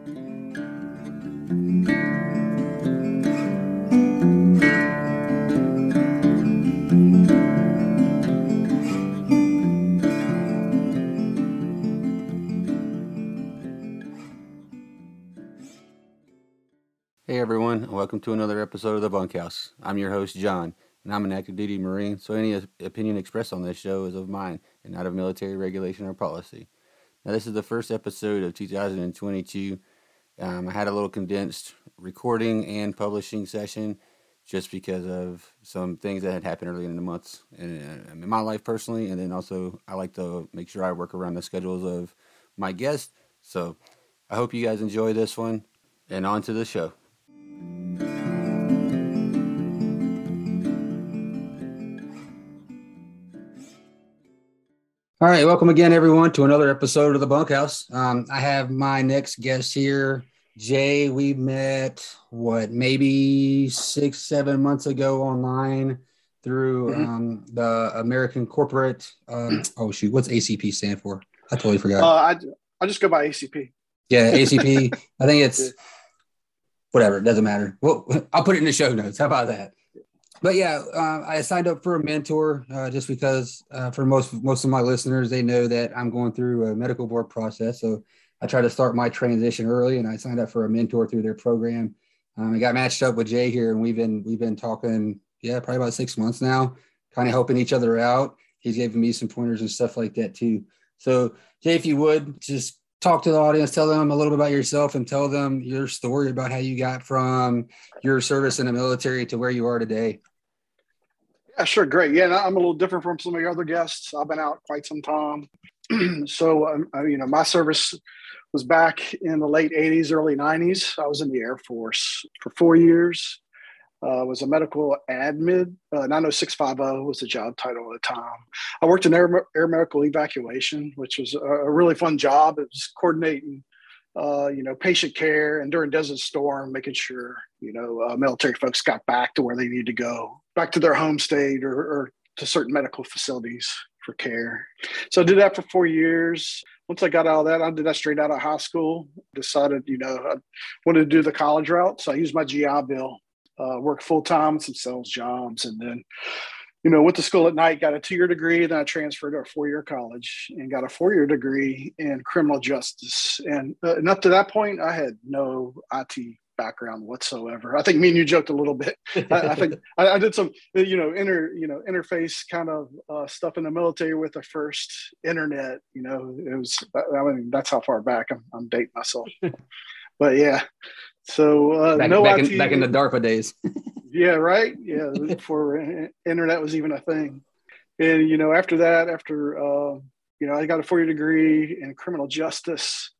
Hey everyone, and welcome to another episode of the Bunkhouse. I'm your host Jon, and I'm an active duty Marine, so any opinion expressed on this show is of mine and not of military regulation or policy. Now, this is the first episode of 2022. Um, I had a little condensed recording and publishing session just because of some things that had happened early in the months in, uh, in my life personally, and then also I like to make sure I work around the schedules of my guests. So I hope you guys enjoy this one, and on to the show. All right, welcome again, everyone, to another episode of the Bunkhouse. Um, I have my next guest here, Jay. We met what maybe six, seven months ago online through Mhm. um, the American Corporate. Um, oh shoot, what's ACP stand for? I totally forgot. Uh, I I just go by ACP. yeah, ACP. I think it's whatever. It doesn't matter. Well, I'll put it in the show notes. How about that? But yeah, uh, I signed up for a mentor uh, just because uh, for most most of my listeners, they know that I'm going through a medical board process. So I try to start my transition early, and I signed up for a mentor through their program. Um, I got matched up with Jay here, and we've been we've been talking, yeah, probably about six months now, kind of helping each other out. He's giving me some pointers and stuff like that too. So Jay, if you would just talk to the audience, tell them a little bit about yourself, and tell them your story about how you got from your service in the military to where you are today. Sure, great. Yeah, I'm a little different from some of your other guests. I've been out quite some time. so, um, you know, my service was back in the late 80s, early 90s. I was in the Air Force for four years. Uh, was a medical admin. Uh, 90650 was the job title at the time. I worked in air, air medical evacuation, which was a, a really fun job. It was coordinating uh, you know, patient care, and during Desert Storm, making sure you know uh, military folks got back to where they need to go, back to their home state or, or to certain medical facilities for care. So I did that for four years. Once I got out of that, I did that straight out of high school. Decided, you know, I wanted to do the college route, so I used my GI Bill, uh, worked full time, some sales jobs, and then you know, went to school at night, got a two year degree, then I transferred to a four year college and got a four year degree in criminal justice. And, uh, and up to that point, I had no IT background whatsoever. I think me and you joked a little bit. I, I think I, I, did some, you know, inter, you know, interface kind of uh, stuff in the military with the first internet. You know, it was. I mean, that's how far back I'm, I'm dating myself. but yeah, so uh, back, no back in, back in the DARPA days. yeah, right. Yeah, before internet was even a thing. And you know, after that, after uh, you know, I got a four-year degree in criminal justice,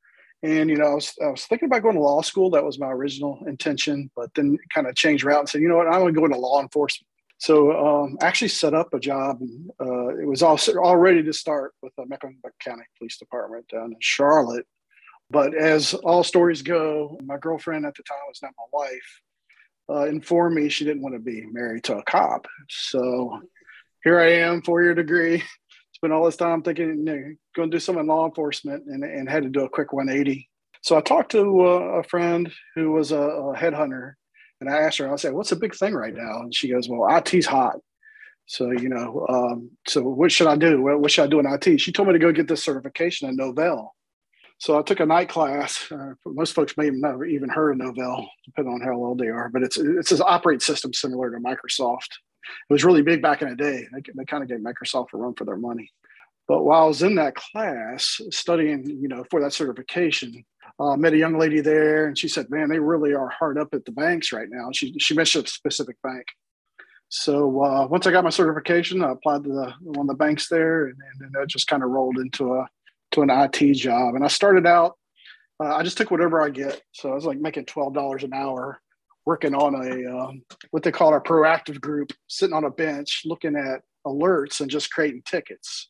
and you know, I was I was thinking about going to law school. That was my original intention, but then kind of changed route and said, you know what, I'm going to go into law enforcement. So um, actually set up a job, and uh, it was all all ready to start with the Mecklenburg County Police Department down in Charlotte. But as all stories go, my girlfriend at the time was not my wife uh, informed me she didn't want to be married to a cop. So here I am, four year degree. Spent all this time thinking, you know, going to do something in law enforcement and, and had to do a quick 180. So I talked to uh, a friend who was a, a, headhunter and I asked her, I said, what's the big thing right now? And she goes, well, IT's hot. So, you know, um, so what should I do? What, what should I do in IT? She told me to go get this certification in Novell. So I took a night class. Uh, most folks may have never even heard of Novell, depending on how old they are. But it's it's an operating system similar to Microsoft. It was really big back in the day. They, they kind of gave Microsoft a run for their money. But while I was in that class studying, you know, for that certification, uh, met a young lady there, and she said, "Man, they really are hard up at the banks right now." She she mentioned a specific bank. So uh, once I got my certification, I applied to the, one of the banks there, and, and then it just kind of rolled into a to an IT job. And I started out, uh, I just took whatever I get. So I was like making $12 an hour, working on a, um, what they call a proactive group, sitting on a bench, looking at alerts and just creating tickets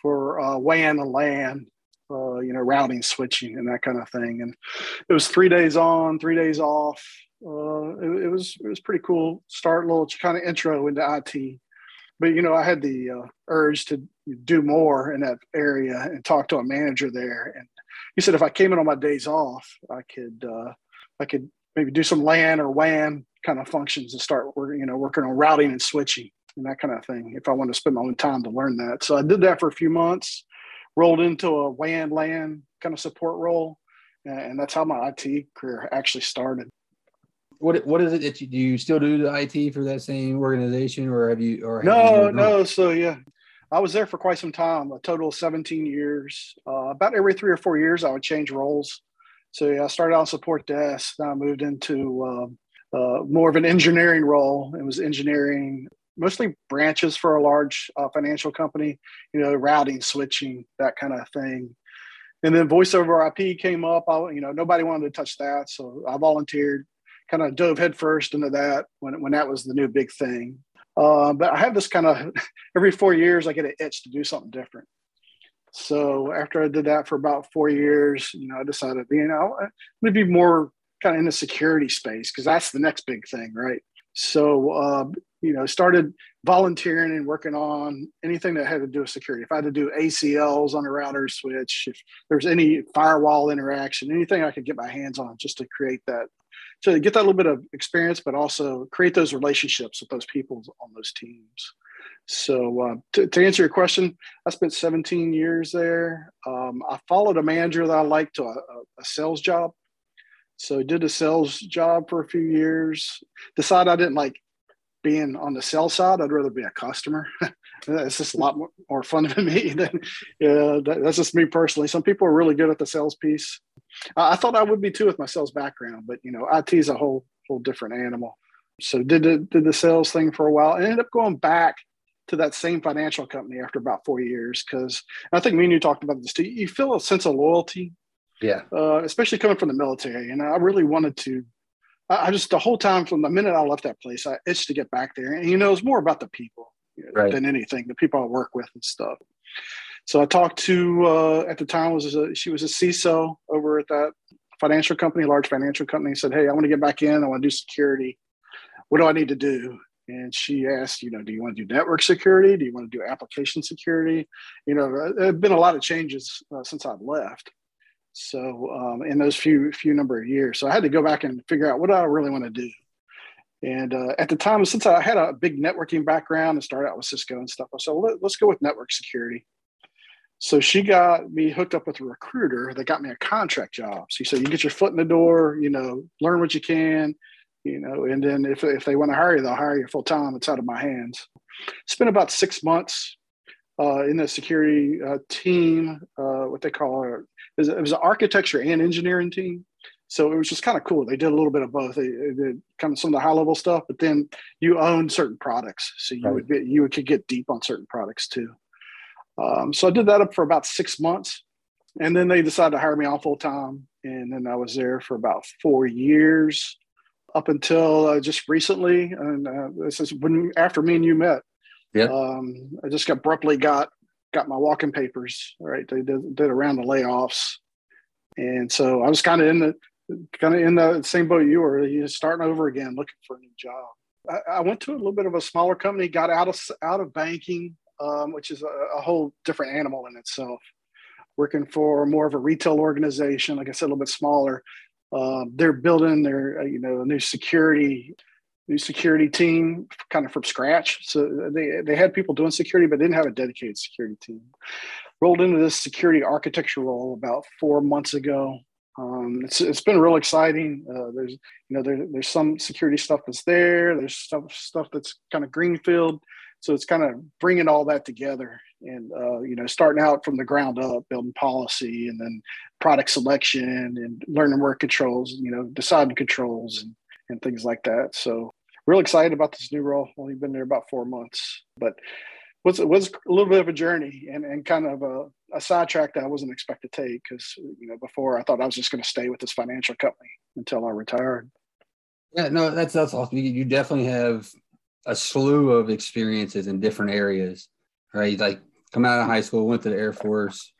for uh, WAN and LAN, uh, you know, routing, switching, and that kind of thing. And it was three days on, three days off. Uh, it, it, was it was pretty cool. Start little kind of intro into IT but you know, I had the uh, urge to do more in that area and talk to a manager there. And he said if I came in on my days off, I could uh, I could maybe do some LAN or WAN kind of functions and start working, you know, working on routing and switching and that kind of thing. If I want to spend my own time to learn that, so I did that for a few months, rolled into a WAN LAN kind of support role, and that's how my IT career actually started. What what is it that you do? You still do the IT for that same organization, or have you? Or have no, you no. So yeah, I was there for quite some time, a total of 17 years. Uh, about every three or four years, I would change roles. So yeah, I started on support desk. Then I moved into uh, uh, more of an engineering role. It was engineering, mostly branches for a large uh, financial company. You know, routing, switching, that kind of thing. And then voice over IP came up. I, you know, nobody wanted to touch that, so I volunteered. Kind of dove headfirst into that when when that was the new big thing. Uh, but I have this kind of every four years I get an itch to do something different. So after I did that for about four years, you know, I decided, you know, I'm going to be more kind of in the security space because that's the next big thing, right? So, uh, you know, started volunteering and working on anything that had to do with security. If I had to do ACLs on a router switch, if there was any firewall interaction, anything I could get my hands on just to create that, to get that little bit of experience, but also create those relationships with those people on those teams. So uh, to, to, answer your question, I spent 17 years there. Um, I followed a manager that I liked to a, a, sales job. So did a sales job for a few years. Decided I didn't like being on the sell side. I'd rather be a customer. it's just a lot more, more fun to me than yeah. That, that's just me personally. Some people are really good at the sales piece. I thought I would be too with my sales background, but you know, IT is a whole whole different animal. So did the, did the sales thing for a while. and ended up going back to that same financial company after about four years because I think me and you talked about this too. You feel a sense of loyalty, yeah, uh, especially coming from the military. And I really wanted to. I, just the whole time from the minute I left that place, I itched to get back there. And you know, it's more about the people you know, right. than anything, the people I work with and stuff. So I talked to uh, at the time was a, she was a CISO over at that financial company, large financial company. Said, "Hey, I want to get back in. I want to do security. What do I need to do?" And she asked, you know, do you want to do network security? Do you want to do application security? You know, there have been a lot of changes uh, since I've left. So um, in those few few number of years, so I had to go back and figure out what do I really want to do. And uh, at the time, since I had a big networking background and started out with Cisco and stuff, I said, let, us go with network security. So she got me hooked up with a recruiter that got me a contract job. So he said, you get your foot in the door, you know, learn what you can, you know, and then if, if they want to hire you, they'll hire you full time. It's out of my hands. Spent about six months uh, in the security uh, team, uh, what they call it, it was an architecture and engineering team. So it was just kind of cool. They did a little bit of both. They, they, did kind of some of the high level stuff, but then you own certain products, so you right. would get you could get deep on certain products too. Um, so I did that up for about six months, and then they decided to hire me on full time, and then I was there for about four years up until uh, just recently, and uh, this is when after me and you met. Yeah. Um, I just abruptly got got my walking papers. Right, they did, did around the layoffs, and so I was kind of in the kind of in the same boat you were. You starting over again, looking for a new job. I, I, went to a little bit of a smaller company, got out of out of banking, um, which is a, a whole different animal in itself working for more of a retail organization, like I said, a little bit smaller. Uh, they're building their uh, you know new security new security team kind of from scratch. So they they had people doing security, but didn't have a dedicated security team. Rolled into this security architecture role about four months ago. Um, it's, it's been real exciting. Uh, there's you know there, there's some security stuff that's there. There's stuff stuff that's kind of greenfield. So it's kind of bringing all that together and uh, you know starting out from the ground up building policy and then product selection and learning work controls you know deciding controls and, and things like that so real excited about this new role only been there about four months but was was a little bit of a journey and, and kind of a, a sidetrack that I wasn't expected to take because you know before I thought I was just going to stay with this financial company until I retired. Yeah, no, that's that's awesome. You definitely have a slew of experiences in different areas, right? Like come out of high school, went to the Air Force,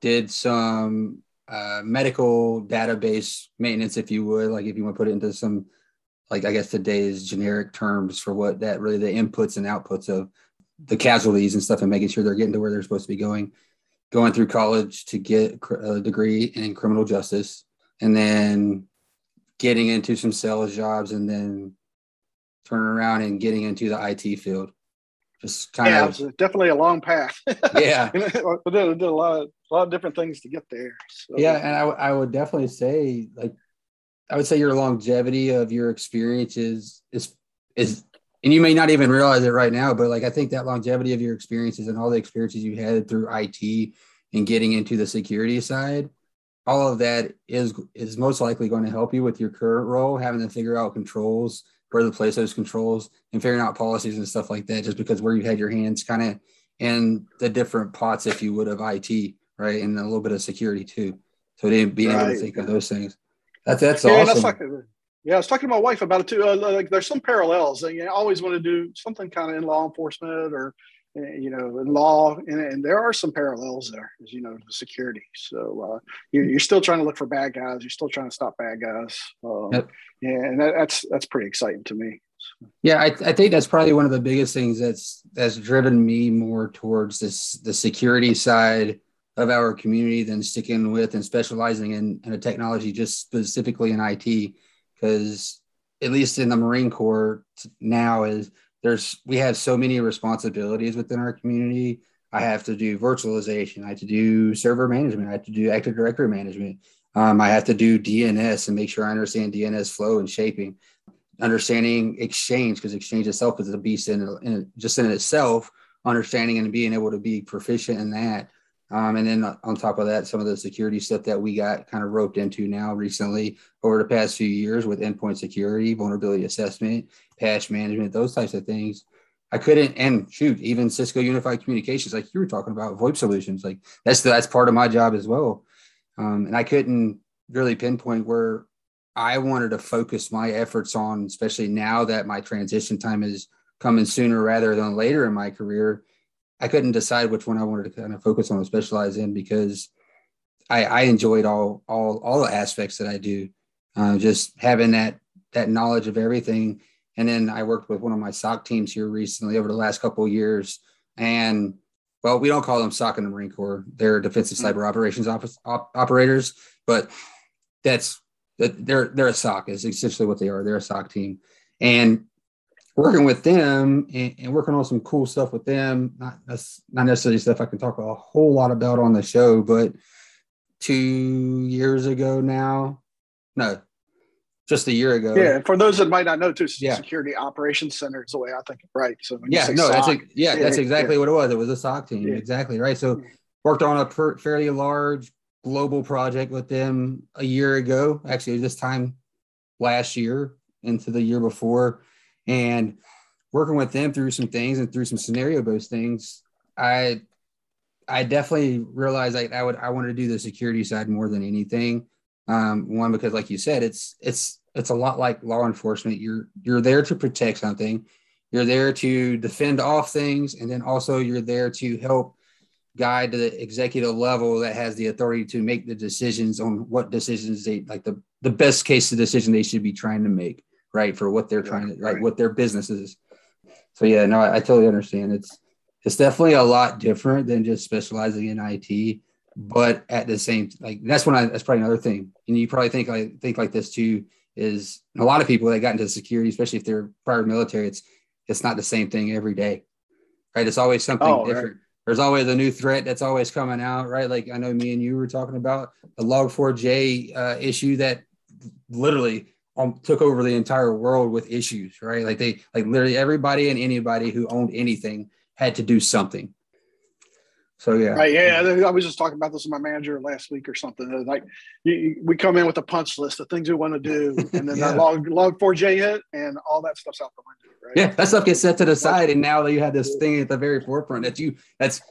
did some uh, medical database maintenance, if you would, like if you want to put it into some, like I guess today's generic terms for what that really the inputs and outputs of the casualties and stuff and making sure they're getting to where they're supposed to be going. going through college to get a degree in criminal justice and then getting into some sales jobs and then turning around and getting into the IT field. Just kind yeah, of definitely a long path. yeah, but did, did a lot, of, a lot of different things to get there. So. Yeah, and I, I would definitely say like I would say your longevity of your experiences is is and you may not even realize it right now, but like I think that longevity of your experiences and all the experiences you had through IT and getting into the security side, all of that is is most likely going to help you with your current role, having to figure out controls, where to place those controls, and figuring out policies and stuff like that. Just because where you had your hands kind of in the different pots, if you would, of IT, right, and a little bit of security too. So being right. able to think of those things. That's that's yeah, awesome. That's like, yeah, I was talking to my wife about it too. Uh, like, there's some parallels. And, you know, I always want to do something kind of in law enforcement or, you know, in law, and, and there are some parallels there, as you know, the security. So uh, you, are still trying to look for bad guys. You're still trying to stop bad guys. Um, yep. Yeah, and that, that's that's pretty exciting to me. Yeah, I, I think that's probably one of the biggest things that's that's driven me more towards this the security side of our community than sticking with and specializing in, in a technology just specifically in IT because at least in the Marine Corps now is there's we have so many responsibilities within our community. I have to do virtualization. I have to do server management. I have to do Active Directory management. Um, I have to do DNS and make sure I understand DNS flow and shaping. Understanding Exchange because Exchange itself is a beast in, in just in itself. Understanding and being able to be proficient in that um, and then on top of that, some of the security stuff that we got kind of roped into now recently over the past few years with endpoint security, vulnerability assessment, patch management, those types of things. I couldn't, and shoot, even Cisco Unified Communications, like you were talking about, VoIP solutions, like that's that's part of my job as well. Um, and I couldn't really pinpoint where I wanted to focus my efforts on, especially now that my transition time is coming sooner rather than later in my career I couldn't decide which one I wanted to kind of focus on and specialize in because I, I enjoyed all all all the aspects that I do. Uh, just having that that knowledge of everything. And then I worked with one of my SOC teams here recently over the last couple of years. And well, we don't call them SOC in the Marine Corps; they're defensive mm-hmm. cyber operations office, op, operators. But that's that they're they're a SOC is essentially what they are. They're a SOC team, and working with them and, and, working on some cool stuff with them. Not that's not necessarily stuff I can talk a whole lot about on the show, but two years ago now, no, just a year ago. Yeah, for those that might not know, too, yeah. Security Operations Center is the way I think right. So yeah, no, SOC, that's a, yeah, yeah, that's exactly yeah. what it was. It was a SOC team, exactly right. So mm-hmm. worked on a per, fairly large global project with them a year ago. Actually, this time last year into the year before and working with them through some things and through some scenario based things, I I definitely realized like I would I wanted to do the security side more than anything. Um, one because like you said, it's it's it's a lot like law enforcement. You're you're there to protect something, you're there to defend off things, and then also you're there to help guide the executive level that has the authority to make the decisions on what decisions they like the the best case of decision they should be trying to make right for what they're trying to like what their business is. So yeah no I, I, totally understand. It's it's definitely a lot different than just specializing in it but at the same like that's when i that's probably another thing. And you probably think i think like this too is a lot of people that got into security especially if they're prior military it's it's not the same thing every day right? It's always something oh, different. Right. there's always a new threat that's always coming out right? Like i know me and you were talking about the log4j uh, issue that literally um, took over the entire world with issues, right? Like they, like literally everybody and anybody who owned anything had to do something. So yeah, right. Yeah, I was just talking about this with my manager last week or something. Like, you, we come in with a punch list of things we want to do, and then yeah. that log log four J hit, and all that stuff's out the window. Right? Yeah, that stuff gets set to the side, and now that you have this thing at the very forefront that you that's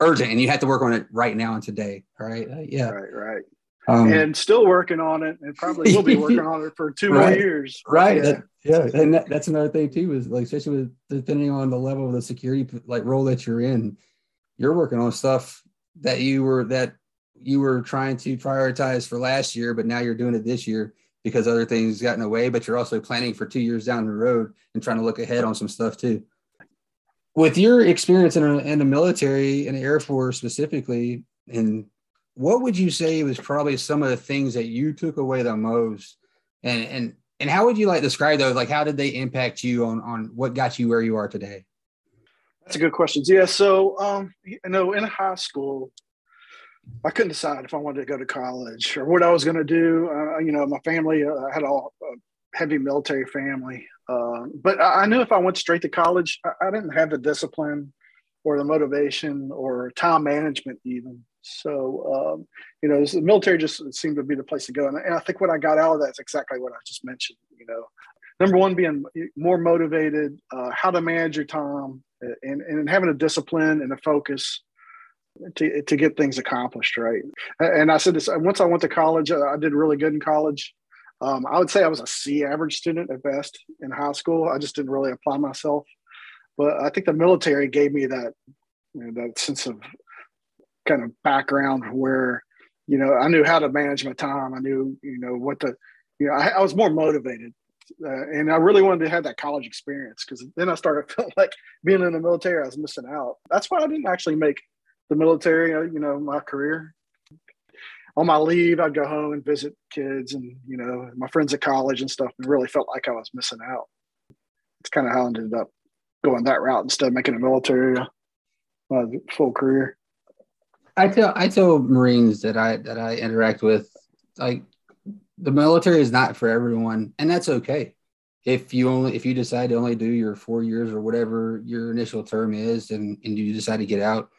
urgent, and you have to work on it right now and today. Right? Uh, yeah. Right. Right. Um, and still working on it, and probably will be working on it for two right, more years. Right. Yeah, that, yeah. and that, that's another thing too. Is like especially with depending on the level of the security like role that you're in, you're working on stuff that you were that you were trying to prioritize for last year, but now you're doing it this year because other things got in the way. But you're also planning for two years down the road and trying to look ahead on some stuff too. With your experience in, a, in the military and the Air Force specifically, And what would you say was probably some of the things that you took away the most? And and and how would you like describe those? Like, how did they impact you on on what got you where you are today? That's a good question. Yeah. So, um, you know, in high school, I couldn't decide if I wanted to go to college or what I was going to do. Uh, you know, my family uh, had a, a, heavy military family, uh, but I, I, knew if I went straight to college, I, I, didn't have the discipline or the motivation or time management even. So, um, you know, the military just seemed to be the place to go. And, I think what I got out of that is exactly what I just mentioned. You know, number one, being more motivated, uh, how to manage your time, and, and having a discipline and a focus to, to get things accomplished, right? And I said this once I went to college, uh, I did really good in college. Um, I would say I was a C average student at best in high school. I just didn't really apply myself. But I think the military gave me that you know, that sense of kind of background where you know I knew how to manage my time. I knew you know what to you know I, I was more motivated uh, and I really wanted to have that college experience because then I started feeling like being in the military, I was missing out. That's why I didn't actually make the military, uh, you know, my career. On my leave, I'd go home and visit kids and, you know, my friends at college and stuff, and really felt like I was missing out. It's kind of how I ended up going that route instead of making a military uh, full career. I tell I tell Marines that I that I interact with, like the military is not for everyone, and that's okay. If you only if you decide to only do your four years or whatever your initial term is, and and you decide to get out,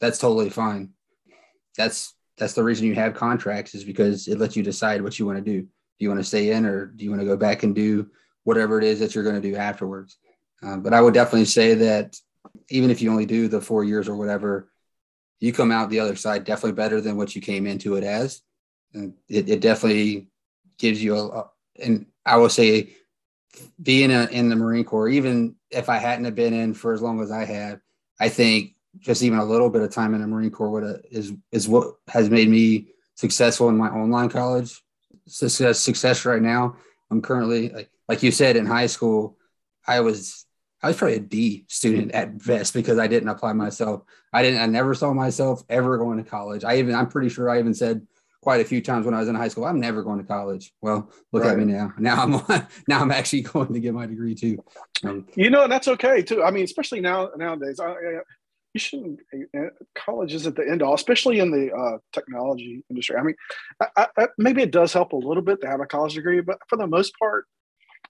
that's totally fine. That's that's the reason you have contracts is because it lets you decide what you want to do. Do you want to stay in or do you want to go back and do whatever it is that you're going to do afterwards? Uh, but I would definitely say that even if you only do the four years or whatever, you come out the other side definitely better than what you came into it as. And it, it definitely gives you a, and I will say being a, in the Marine Corps, even if I hadn't have been in for as long as I have, I think just even a little bit of time in the Marine Corps would is is what has made me successful in my online college success. Success right now. I'm currently like, like you said in high school, I was I was probably a D student at best because I didn't apply myself. I didn't. I never saw myself ever going to college. I even I'm pretty sure I even said quite a few times when I was in high school. I'm never going to college. Well, look right. at me now. Now I'm now I'm actually going to get my degree too. Um, you know, and that's okay too. I mean, especially now nowadays. I, I, you shouldn't. Uh, college isn't the end all, especially in the uh, technology industry. I mean, I, maybe it does help a little bit to have a college degree, but for the most part,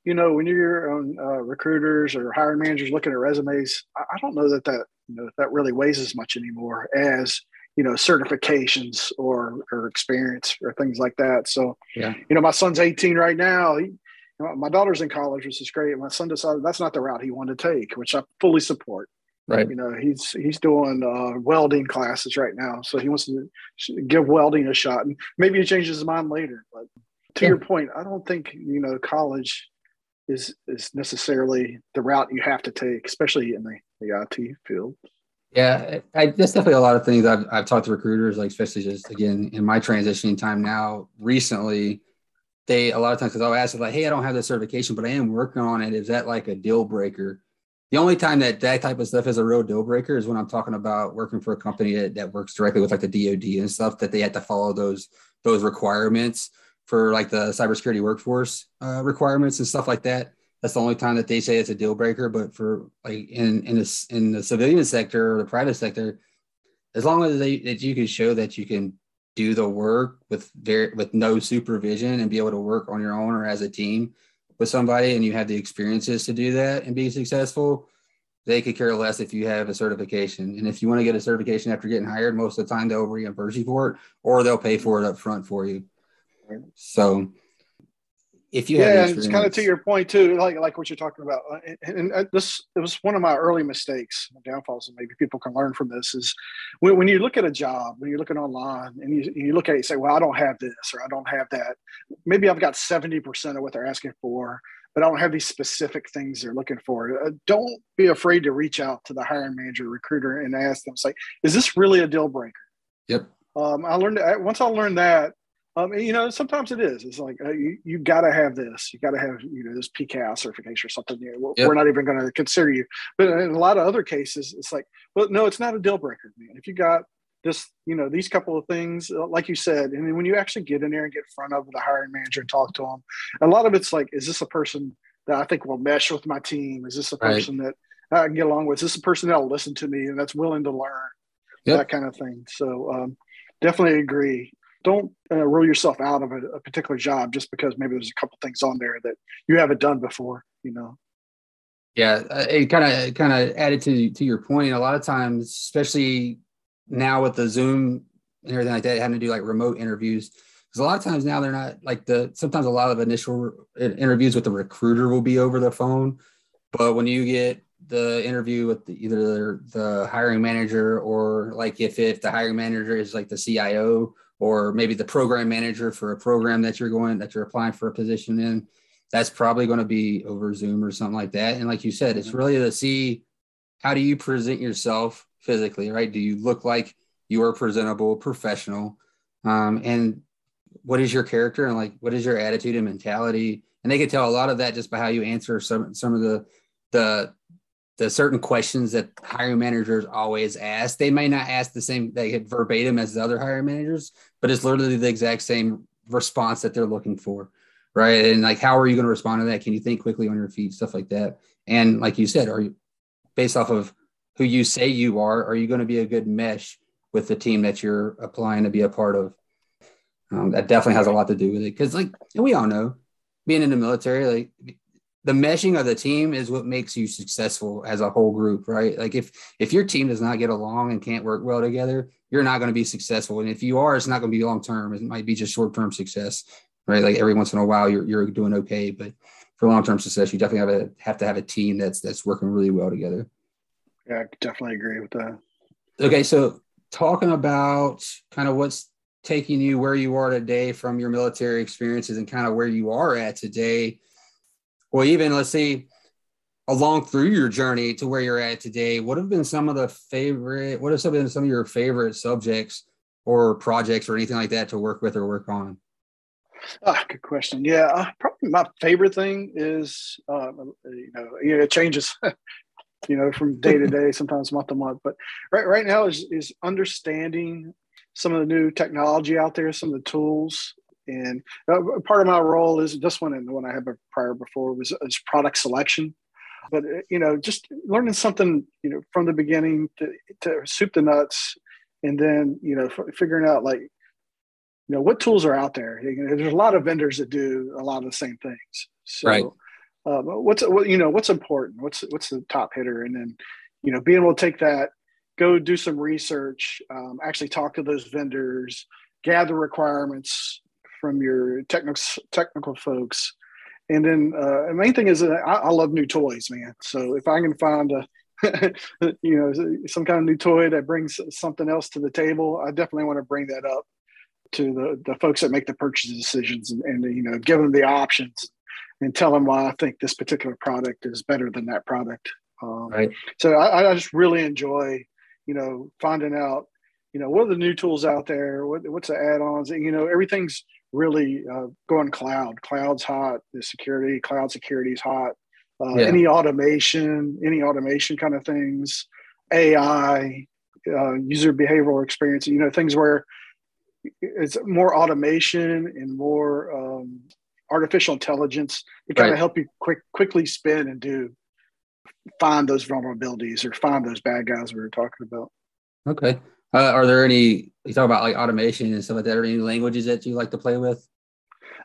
you know, when you're on uh, recruiters or hiring managers looking at resumes, I, I don't know that that you know that really weighs as much anymore as you know certifications or or experience or things like that. So yeah. you know my son's 18 right now. He, my daughter's in college which is great. My son decided that's not the route he wanted to take which i fully support. Right. You know he's he's doing uh, welding classes right now. So he wants to give welding a shot. And maybe he changes his mind later but to yeah. your point i don't think you know college is is necessarily the route you have to take especially in the, the it field yeah, I, that's definitely a lot of things I've, I've talked to recruiters, like especially just again in my transitioning time now. Recently, they a lot of times because I'll ask them like, "Hey, I don't have the certification, but I am working on it. Is that like a deal breaker?" The only time that that type of stuff is a real deal breaker is when I'm talking about working for a company that, that works directly with like the DoD and stuff that they have to follow those those requirements for like the cybersecurity workforce uh, requirements and stuff like that that's the only time that they say it's a deal breaker. But for like in in the in the civilian sector or the private sector, as long as they that you can show that you can do the work with very with no supervision and be able to work on your own or as a team with somebody, and you have the experiences to do that and be successful, they could care less if you have a certification. And if you want to get a certification after getting hired, most of the time they'll reimburse you for it, or they'll pay for it up front for you. So if you yeah, and it's kind of to your point too, like like what you're talking about, uh, and, and, uh, this it was one of my early mistakes, downfalls, and maybe people can learn from this. Is when, when you look at a job, when you're looking online, and you, you look at it, you say, "Well, I don't have this or I don't have that." Maybe I've got seventy percent of what they're asking for, but I don't have these specific things they're looking for. Uh, don't be afraid to reach out to the hiring manager, recruiter, and ask them, "Say, is this really a deal breaker?" Yep. Um, I learned once I learned that um, you know, sometimes it is. It's like uh, you, you got to have this. You got to have you know this PCAS certification or something. You know, we're, yep. we're not even going to consider you. But in a lot of other cases, it's like, well, no, it's not a deal breaker, man. If you got this, you know, these couple of things, uh, like you said, and then when you actually get in there and get in front of the hiring manager and talk to them, a lot of it's like, is this a person that I think will mesh with my team? Is this a person right. that I can get along with? Is this a person that'll listen to me and that's willing to learn? Yep. That kind of thing. So um, definitely agree. Don't uh, rule yourself out of a, a particular job just because maybe there's a couple things on there that you haven't done before. You know. Yeah, uh, it kind of kind of added to to your point. A lot of times, especially now with the Zoom and everything like that, having to do like remote interviews, because a lot of times now they're not like the. Sometimes a lot of initial interviews with the recruiter will be over the phone, but when you get the interview with the, either the hiring manager or like if if the hiring manager is like the CIO or maybe the program manager for a program that you're going that you're applying for a position in that's probably going to be over Zoom or something like that. And like you said, it's really to see how do you present yourself physically, right? Do you look like you are presentable, professional? Um, and what is your character and like what is your attitude and mentality? And they could tell a lot of that just by how you answer some some of the the the certain questions that hiring managers always ask. They may not ask the same they hit verbatim as the other hiring managers, but it's literally the exact same response that they're looking for right? And like, how are you going to respond to that? Can you think quickly on your feet, stuff like that? And like you said, are you based off of who you say you are? Are you going to be a good mesh with the team that you're applying to be a part of? Um, that definitely has a lot to do with it because, like, we all know, being in the military, like the meshing of the team is what makes you successful as a whole group, right? Like if if your team does not get along and can't work well together, you're not going to be successful. And if you are, it's not going to be long term. It might be just short term success right? Like every once in a while, you're you're doing okay, but for long term success, you definitely have a have to have a team that's that's working really well together. Yeah, I definitely agree with that. Okay, so talking about kind of what's taking you where you are today from your military experiences and kind of where you are at today. Well, even let's see, along through your journey to where you're at today, what have been some of the favorite, what have some been some of your favorite subjects or projects or anything like that to work with or work on? Ah, good question. Yeah, uh, probably my favorite thing is, uh, you know, it changes, you know, from day to day, sometimes month to month. But right, right now is is understanding some of the new technology out there, some of the tools, and uh, part of my role is this one and the one I had prior before was, was product selection. But uh, you know, just learning something, you know, from the beginning to, to soup the nuts, and then you know, f- figuring out like you know what tools are out there there's a lot of vendors that do a lot of the same things so right. um, what's what you know what's important what's what's the top hitter and then you know being able to take that go do some research um, actually talk to those vendors gather requirements from your technical technical folks and then uh, the main thing is that I, I love new toys man so if i can find a you know some kind of new toy that brings something else to the table i definitely want to bring that up to the, the folks that make the purchase decisions and, and you know give them the options and tell them why I think this particular product is better than that product. Um, right. So I, I, just really enjoy, you know, finding out, you know, what are the new tools out there? What, what's the add-ons? And, you know, everything's really uh, going cloud. Cloud's hot. The security, cloud security is hot. Uh, yeah. Any automation, any automation kind of things, AI, uh, user behavioral experience. You know, things where it's more automation and more um, artificial intelligence to kind right. of help you quick quickly spin and do find those vulnerabilities or find those bad guys we were talking about. Okay. Uh, are there any you talk about like automation and stuff like that? Are any languages that you like to play with?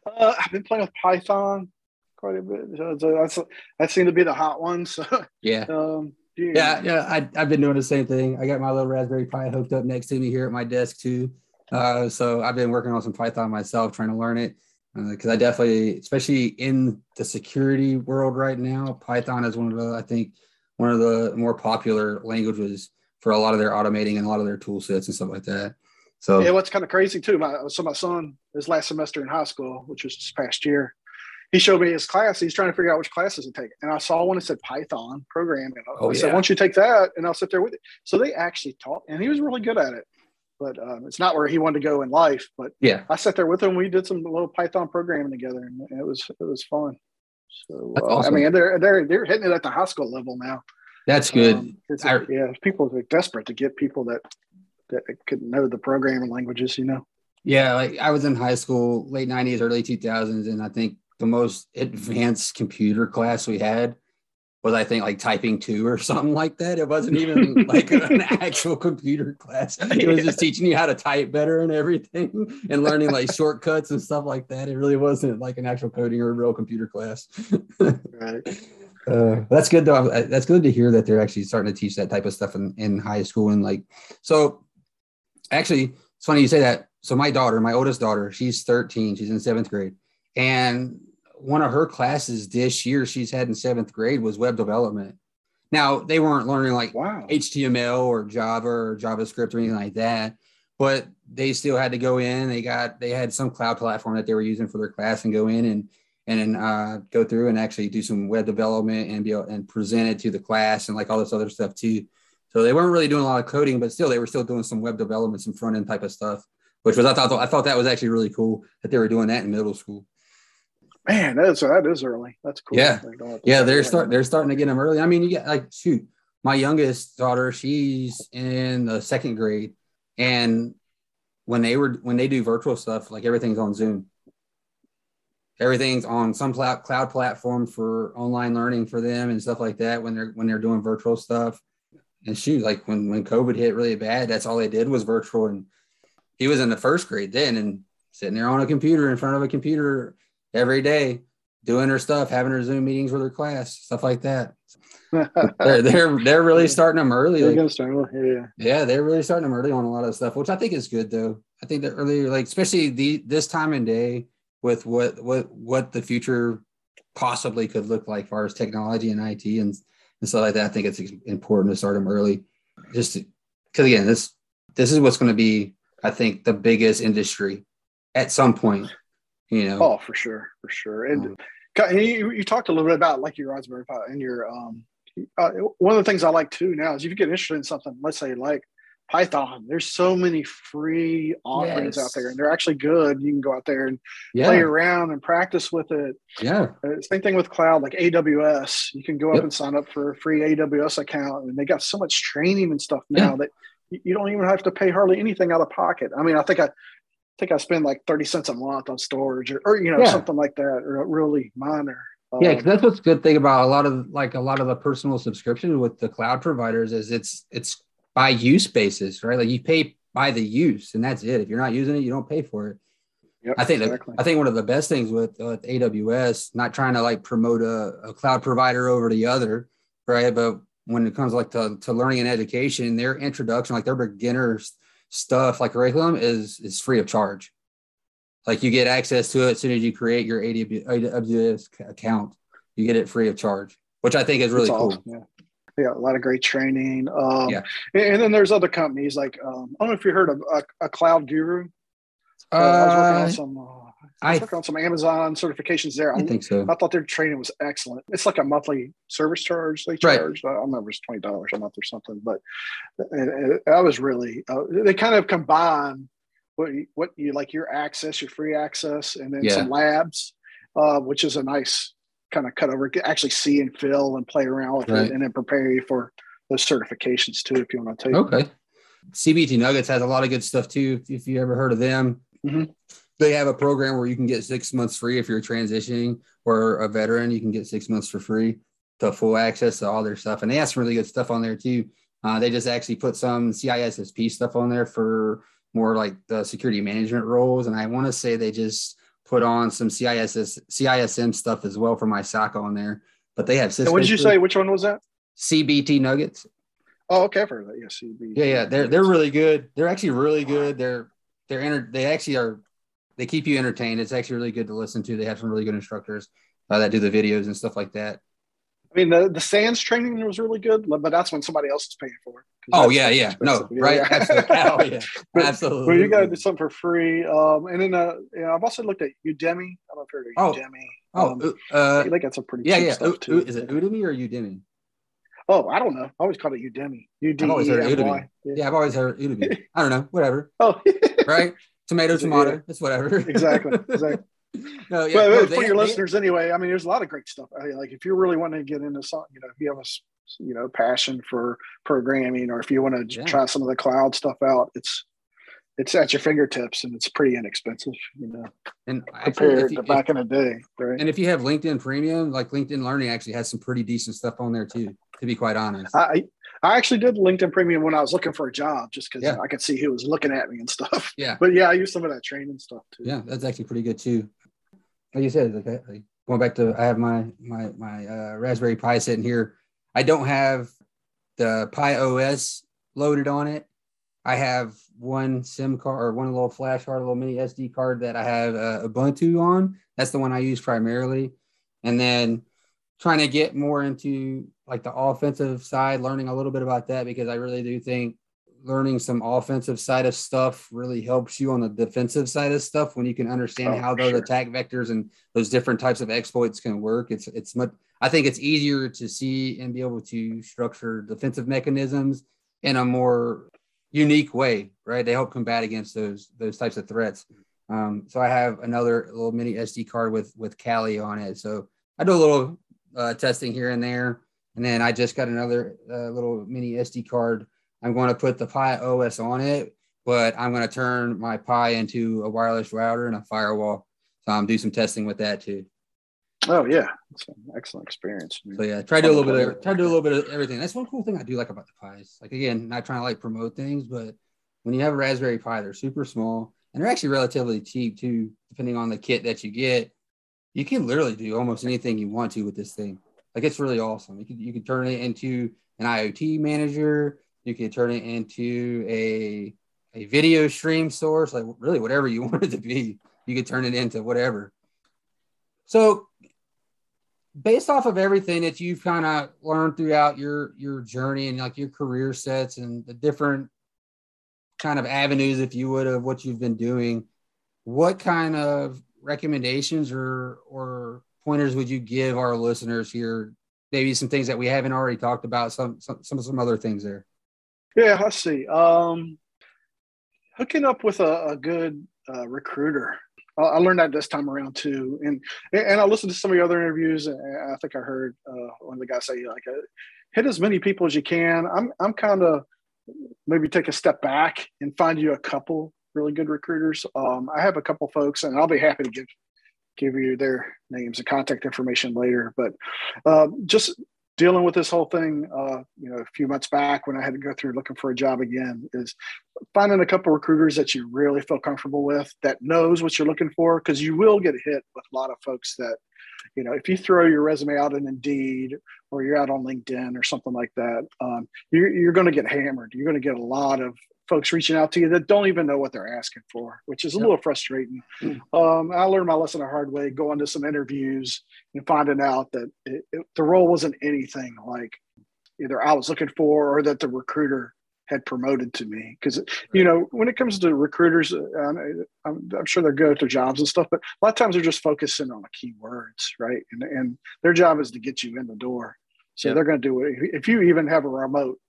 Uh, I've been playing with Python quite a bit. So, so that's that seemed to be the hot one. So yeah. Um, yeah, yeah, I, I've been doing the same thing. I got my little Raspberry Pi hooked up next to me here at my desk too. Uh, so I've been working on some Python myself, trying to learn it because uh, I definitely, especially in the security world right now, Python is one of the I think one of the more popular languages for a lot of their automating and a lot of their tool sets and stuff like that. So yeah, what's kind of crazy too. My so my son, his last semester in high school, which was this past year, he showed me his class. He's trying to figure out which classes to take, and I saw one that said Python programming. I oh, said, "Why don't you take that?" And I'll sit there with it. So they actually taught, and he was really good at it but um, it's not where he wanted to go in life. But yeah, I sat there with him. We did some little Python programming together, and it was it was fun. So uh, awesome. I mean, they're they're they're hitting it at the high school level now. That's good. Um, I, yeah, people are desperate to get people that that could know the programming languages, you know. Yeah, like I was in high school, late '90s, early 2000s, and I think the most advanced computer class we had was I think like typing two or something like that. It wasn't even like an actual computer class. It was just teaching you how to type better and everything and learning like shortcuts and stuff like that. It really wasn't like an actual coding or a real computer class. right. Uh, that's good though. That's good to hear that they're actually starting to teach that type of stuff in, in high school and like so. Actually, it's funny you say that. So my daughter, my oldest daughter, she's 13. She's in seventh grade, and one of her classes this year she's had in seventh grade was web development. Now they weren't learning like wow. HTML or Java or JavaScript or anything like that, but they still had to go in. They got they had some cloud platform that they were using for their class and go in and and uh, go through and actually do some web development and be able, and present it to the class and like all this other stuff too. So they weren't really doing a lot of coding, but still they were still doing some web development, some front end type of stuff, which was I thought I thought that was actually really cool that they were doing that in middle school. Man, that's that is early. That's cool. Yeah, yeah, they're start they're starting to get them early. I mean, you get like shoot, my youngest daughter, she's in the second grade, and when they were when they do virtual stuff, like everything's on Zoom. Everything's on some cloud cloud platform for online learning for them and stuff like that. When they're when they're doing virtual stuff, and shoot, like when when COVID hit really bad, that's all they did was virtual. And he was in the first grade then, and sitting there on a computer in front of a computer every day doing her stuff, having her Zoom meetings with her class, stuff like that. they're they're they're really starting them early. They're like, start, yeah. yeah, they're really starting them early on a lot of stuff, which I think is good though. I think that earlier, like especially the this time and day with what what what the future possibly could look like as far as technology and IT and, and stuff like that. I think it's important to start them early, just because again, this this is what's going to be, I think, the biggest industry at some point you know oh for sure for sure and um, you, you, talked a little bit about like your raspberry pi and your um uh, one of the things i like too now is if you get interested in something let's say like python there's so many free offerings yes. out there and they're actually good you can go out there and yeah. play around and practice with it yeah uh, same thing with cloud like aws you can go yep. up and sign up for a free aws account and they got so much training and stuff now yeah. that you don't even have to pay hardly anything out of pocket i mean i think i think I spend like 30 cents a month on storage or, or you know, yeah. something like that, or really minor. Yeah, that's what's good thing about a lot of like a lot of the personal subscription with the cloud providers is it's it's by use basis, right? Like you pay by the use, and that's it. If you're not using it, you don't pay for it. Yep, I think exactly. I think one of the best things with, with AWS, not trying to like promote a, a cloud provider over the other, right? But when it comes like to, to learning and education, their introduction, like their beginners stuff like curriculum is is free of charge. Like you get access to it as soon as you create your AWS account, you get it free of charge, which I think is really cool. Awesome, yeah. Yeah, a lot of great training. Um, yeah. And then there's other companies like um, I don't know if you heard of a, a Cloud Guru. Uh, I was working on uh, some. Uh, I was working on some Amazon certifications there. I, I, think so. I thought their training was excellent. It's like a monthly service charge they charge. Right. I don't remember it's twenty dollars a month or something, but that was really uh, they kind of combine what you, what you like your access, your free access, and then yeah. some labs, uh, which is a nice kind of cut over. Actually see and feel and play around with right. it, and then prepare you for those certifications too, if you want to take. Okay. CBT Nuggets has a lot of good stuff too. If you ever heard of them. Mm-hmm they have a program where you can get six months free if you're transitioning or a veteran. You can get six months for free to full access to all their stuff, and they have some really good stuff on there too. Uh, they just actually put some CISSP stuff on there for more like the security management roles, and I want to say they just put on some CISS CISM stuff as well for my SOC on there. But they have. What did you say? Which one was that? CBT Nuggets. Oh, okay, for that. Yeah, CBT. Yeah, yeah, they're they're really good. They're actually really good. They're they're enter- they actually are they keep you entertained. It's actually really good to listen to. They have some really good instructors uh, that do the videos and stuff like that. I mean, the, the SANS training was really good, but that's when somebody else is paying for it. Oh yeah, yeah, no, right, yeah. absolutely, oh, yeah. but, absolutely. Well, you got to do something for free. Um, and then, uh, you know, I've also looked at Udemy. I don't know if you've heard of oh. Udemy. Oh, um, uh, they got some pretty yeah, yeah. Is it Udemy or Udemy? Oh, I don't know. I always called it Udemy. Udemy. I've always heard Udemy. Yeah. yeah, I've always heard Udemy. I don't know. Whatever. Oh, right tomato, tomato. It's whatever. exactly. Exactly. no, yeah, but, no, for they, your they, listeners, anyway, I mean, there's a lot of great stuff. I mean, like if you're really wanting to get into something, you know, if you have a you know passion for programming or if you want to Yeah. try some of the cloud stuff out it's it's at your fingertips and it's pretty inexpensive you know And compared if you, to if- back in the day right and if you have LinkedIn Premium, like LinkedIn Learning actually has some pretty decent stuff on there too. To be quite honest, I I actually did LinkedIn Premium when I was looking for a job, just because Yeah. I could see who was looking at me and stuff. yeah, But yeah, I used some of that training stuff too. yeah, that's actually pretty good too. Like you said, like, I- like going back to, I have my my my uh, Raspberry Pi sitting here. I don't have the Pi OS loaded on it. I have one SIM card or one little flash card, a little mini SD card that I have uh, Ubuntu on. That's the one I use primarily. And then trying to get more into like the offensive side, learning a little bit about that because I really do think learning some offensive side of stuff really helps you on the defensive side of stuff when you can understand Oh, how those sure. attack vectors and those different types of exploits can work. It's it's much I think it's easier to see and be able to structure defensive mechanisms in a more unique way, right? They help combat against those those types of threats. Um, so I have another little mini SD card with with Kali on it. So I do a little uh, testing here and there, and then I just got another uh, little mini SD card. I'm going to put the Pi OS on it, but I'm going to turn my Pi into a wireless router and a firewall. So I'm do some testing with that too. Oh yeah, it's an excellent experience. So yeah, try to do a little bit of try to do a little bit of everything. That's one cool thing I do like about the pies. Like again, not trying to like promote things, but when you have a Raspberry Pi, they're super small and they're actually relatively cheap too, depending on the kit that you get. You can literally do almost anything you want to with this thing. Like it's really awesome. You can you can turn it into an IoT manager. You can turn it into a a video stream source, like really whatever you want it to be. You could turn it into whatever. So based off of everything that you've kind of learned throughout your your journey and like your career sets and the different kind of avenues if you would of what you've been doing what kind of recommendations or or pointers would you give our listeners here maybe some things that we haven't already talked about some some some, some other things there Yeah, I see. Um, hooking up with a, a good uh, recruiter. I, I learned that this time around too, and and I listened to some of the other interviews. And I think I heard uh, one of the guys say like, uh, hit as many people as you can. I'm I'm kind of maybe take a step back and find you a couple really good recruiters. Um, I have a couple folks, and I'll be happy to give give you their names and contact information later. But uh, just dealing with this whole thing, uh, you know, a few months back when I had to go through looking for a job again, is finding a couple recruiters that you really feel comfortable with, that knows what you're looking for, because you will get hit with a lot of folks that, you know, if you throw your resume out in Indeed or you're out on LinkedIn or something like that, um, you're, you're going to get hammered. You're going to get a lot of folks reaching out to you that don't even know what they're asking for, which is a Yep. little frustrating. Um, I learned my lesson the hard way, going to some interviews and finding out that it, it, the role wasn't anything like either I was looking for or that the recruiter had promoted to me. Because you know, when it comes to recruiters, uh, I'm, I'm, I'm sure they're good at their jobs and stuff, but a lot of times they're just focusing on the keywords, right? And and their job is to get you in the door. So Yep. they're going to do it. If you even have a remote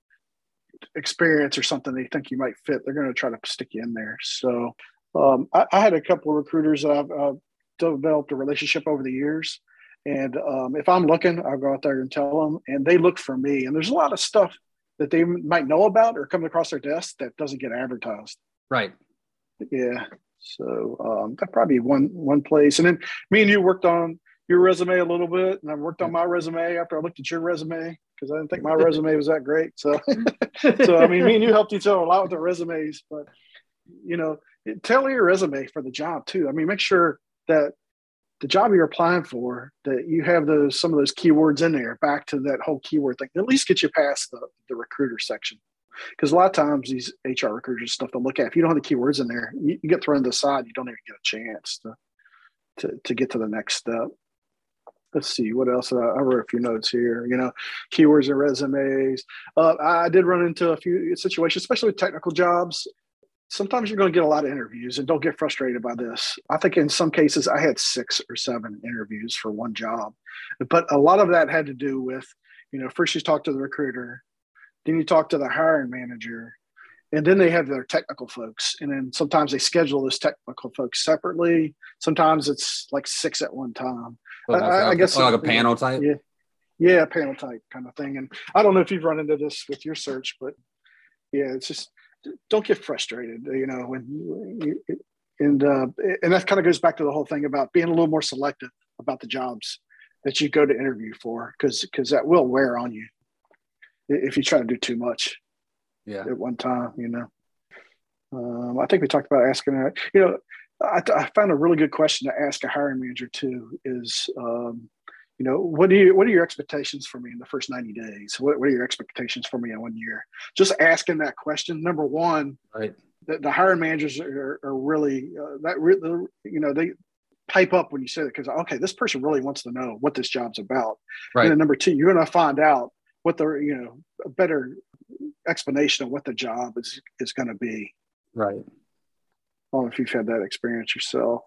experience or something they think you might fit, they're going to try to stick you in there. So um, I, I had a couple of recruiters that I've uh, developed a relationship over the years. And um, if I'm looking, I'll go out there and tell them, and they look for me. And there's a lot of stuff that they might know about or come across their desk that doesn't get advertised. right Yeah. So um, that probably one one place. And then me and you worked on your resume a little bit, and I worked on my resume after I looked at your resume because I didn't think my resume was that great. So, so I mean, me and you helped each other a lot with the resumes, but you know, tell your resume for the job too. I mean, make sure that the job you're applying for that you have those some of those keywords in there back to that whole keyword thing at least get you past the, the recruiter section because a lot of times these hr recruiters stuff to look at if you don't have the keywords in there you, you get thrown to the side you don't even get a chance to to, to get to the next step let's see what else I, I wrote a few notes here you know keywords and resumes uh, i did run into a few situations especially with technical jobs sometimes you're going to get a lot of interviews and don't get frustrated by this. I think in some cases I had six or seven interviews for one job, but a lot of that had to do with, you know, first you talk to the recruiter, then you talk to the hiring manager, and then they have their technical folks. And then sometimes they schedule those technical folks separately. Sometimes it's like six at one time. I- I guess- like a panel type Yeah. Yeah, panel type kind of thing. And I don't know if you've run into this with your search, but yeah, it's just don't get frustrated. You know when you, and uh, and that kind of goes back to the whole thing about being a little more selective about the jobs that you go to interview for, because because that will wear on you if you try to do too much. Yeah. At one time, you know. Um, I think we talked about asking that. You know, I, I, found a really good question to ask a hiring manager too. Is um, you know, what do you what are your expectations for me in the first ninety days? What, what are your expectations for me in one year? Just asking that question. Number one, right. The, the hiring managers are, are really uh, that really you know they pipe up when you say it because okay, this person really wants to know what this job's about. Right. And then number two, you're going to find out what the you know a better explanation of what the job is is going to be. Right. I don't know if you've had that experience yourself.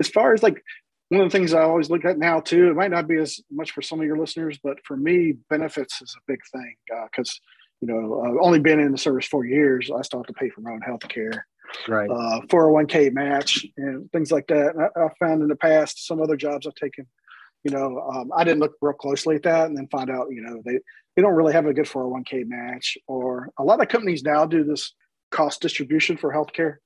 As far as like one of the things I always look at now too, it might not be as much for some of your listeners, but for me, benefits is a big thing because uh, you know I've only been in the service four years. I still have to pay for my own health care, right? Uh, 401k match and things like that. And I, I, found in the past some other jobs I've taken, you know, um, I didn't look real closely at that, and then find out, you know, they they don't really have a good 401k match, or a lot of companies now do this cost distribution for healthcare.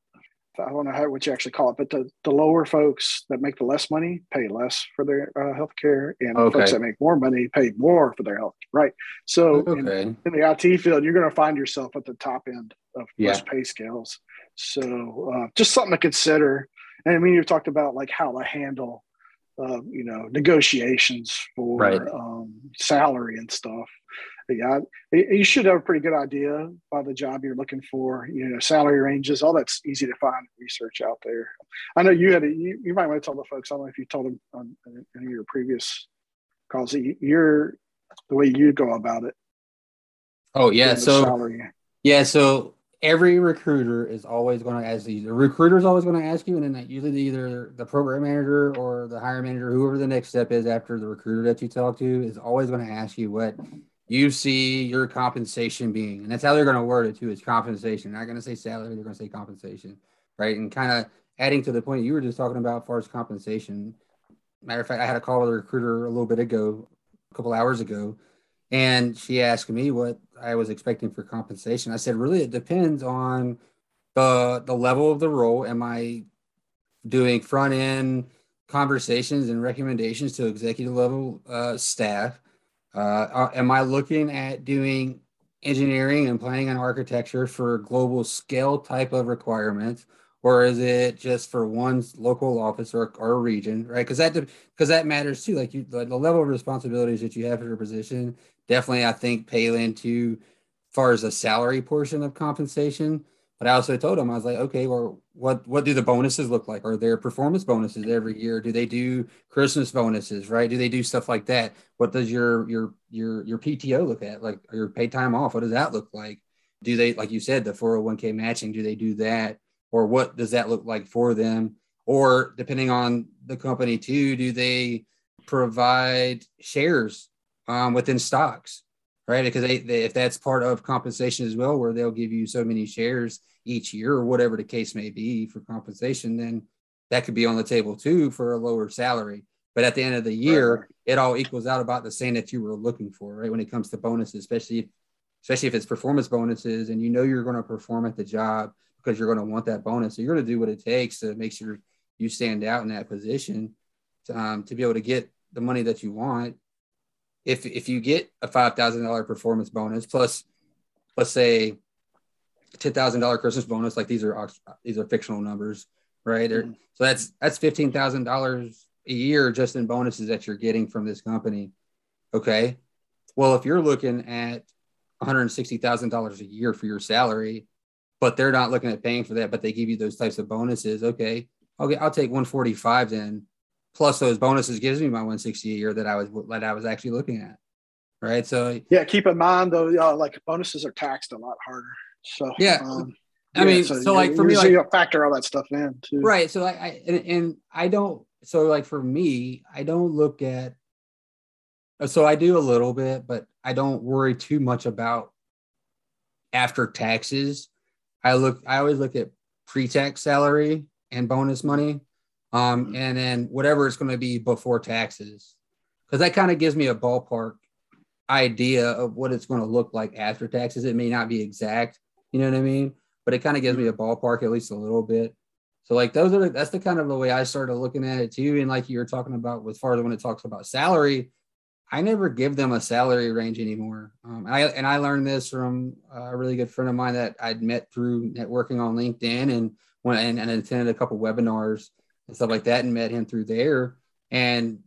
I don't know how what you actually call it, but the, the lower folks that make the less money pay less for their uh, health care, and okay. folks that make more money pay more for their health. Right. So okay. in, in, the IT field, you're going to find yourself at the top end of yeah. pay scales. So uh, just something to consider. And I mean, you've talked about like how to handle, uh, you know, negotiations for right. um, salary and stuff yeah, you should have a pretty good idea by the job you're looking for. You know, salary ranges, all that's easy to find research out there. I know you had a, you, you might want to tell the folks. I don't know if you told them on any of your previous calls. You're the way you go about it. Oh yeah, so salary. yeah, so every recruiter is always going to ask you. The recruiter is always going to ask you, and then usually either the program manager or the hiring manager, whoever the next step is after the recruiter that you talk to, is always going to ask you what you see your compensation being, and that's how they're going to word it too. It's compensation. They're not going to say salary. They're going to say compensation, right? And kind of adding to the point you were just talking about, as far as compensation. Matter of fact, I had a call with a recruiter a little bit ago, a couple hours ago, and she asked me what I was expecting for compensation. I said, really, it depends on the the level of the role. Am I doing front end conversations and recommendations to executive level uh, staff? Uh, am I looking at doing engineering and planning and architecture for global scale type of requirements? Or is it just for one local office or, or region, right? Because that because that matters too. Like you, the, the level of responsibilities that you have for your position definitely, I think, pay into far as the salary portion of compensation. But I also told him I was like, okay, well, what what do the bonuses look like? Are there performance bonuses every year? Do they do Christmas bonuses? Right? Do they do stuff like that? What does your your your your PTO look at? Like your paid time off? What does that look like? Do they, like you said, the 401k matching? Do they do that? Or what does that look like for them? Or depending on the company too, do they provide shares um, within stocks? Right? Because they, they, if that's part of compensation as well, where they'll give you so many shares each year or whatever the case may be for compensation, then that could be on the table too for a lower salary. But at the end of the year, right. it all equals out about the same that you were looking for, right? When it comes to bonuses, especially if, especially if it's performance bonuses and you know you're going to perform at the job because you're going to want that bonus. So you're going to do what it takes to make sure you stand out in that position to, um, to be able to get the money that you want. If if you get a five thousand dollar performance bonus plus, let's say ten thousand dollar Christmas bonus. Like these are these are fictional numbers, right? Mm-hmm. So that's that's fifteen thousand dollars a year just in bonuses that you're getting from this company. Okay, well if you're looking at one hundred sixty thousand dollars a year for your salary, but they're not looking at paying for that, but they give you those types of bonuses. Okay, okay, I'll take one forty five then. Plus those bonuses gives me my 160 a year that I was that I was actually looking at. Right. So yeah, keep in mind though, uh, like bonuses are taxed a lot harder. So yeah, um, I yeah, mean, so, so like for me, like, you factor all that stuff in too. Right. So like I and, and I don't. So like for me, I don't look at. So I do a little bit, but I don't worry too much about after taxes. I look. I always look at pre-tax salary and bonus money, um, mm-hmm. and then whatever it's going to be before taxes, because that kind of gives me a ballpark idea of what it's going to look like after taxes. It may not be exact, you know what I mean? But it kind of gives me a ballpark at least a little bit. So like those are the, that's the kind of the way I started looking at it too. And like you were talking about with far as when it talks about salary, I never give them a salary range anymore. Um, and I and I learned this from a really good friend of mine that I'd met through networking on LinkedIn and went and, and attended a couple webinars and stuff like that and met him through there. And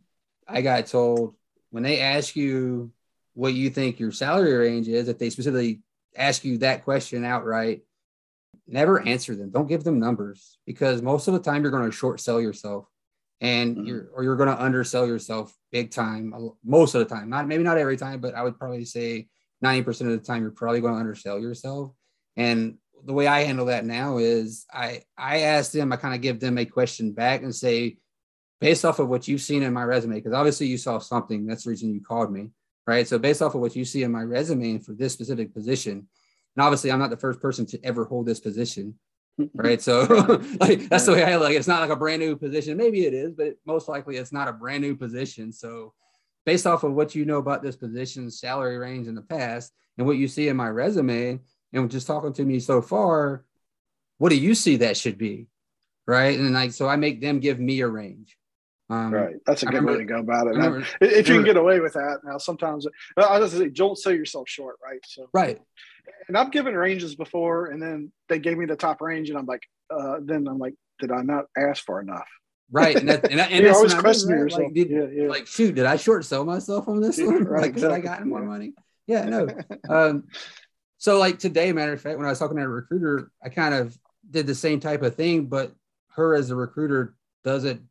I got told when they ask you what you think your salary range is, if they specifically ask you that question outright, never answer them. Don't give them numbers because most of the time you're going to short sell yourself and mm-hmm. you're or you're going to undersell yourself big time most of the time. Not maybe not every time, but I would probably say 90% of the time you're probably going to undersell yourself. And the way I handle that now is I I ask them, I kind of give them a question back and say, based off of what you've seen in my resume, because obviously you saw something. That's the reason you called me, right? So based off of what you see in my resume for this specific position, and obviously, I'm not the first person to ever hold this position, right? So, like that's the way I like. It's not like a brand new position. Maybe it is, but most likely it's not a brand new position. So, based off of what you know about this position's salary range in the past and what you see in my resume, and just talking to me so far, what do you see that should be, right? And like, so I make them give me a range. Um, right, that's a good remember, way to go about it. Remember, if you can get away with that, now sometimes I just say don't sell yourself short, right? So right, and I've given ranges before, and then they gave me the top range, and I'm like, uh, then I'm like, did I not ask for enough? Right, and, that, and, and you always question yourself. Like, did, yeah, yeah. like, shoot, did I short sell myself on this one? right, like, exactly. did I got more money? Yeah, no. um, so, like today, matter of fact, when I was talking to a recruiter, I kind of did the same type of thing, but her as a recruiter doesn't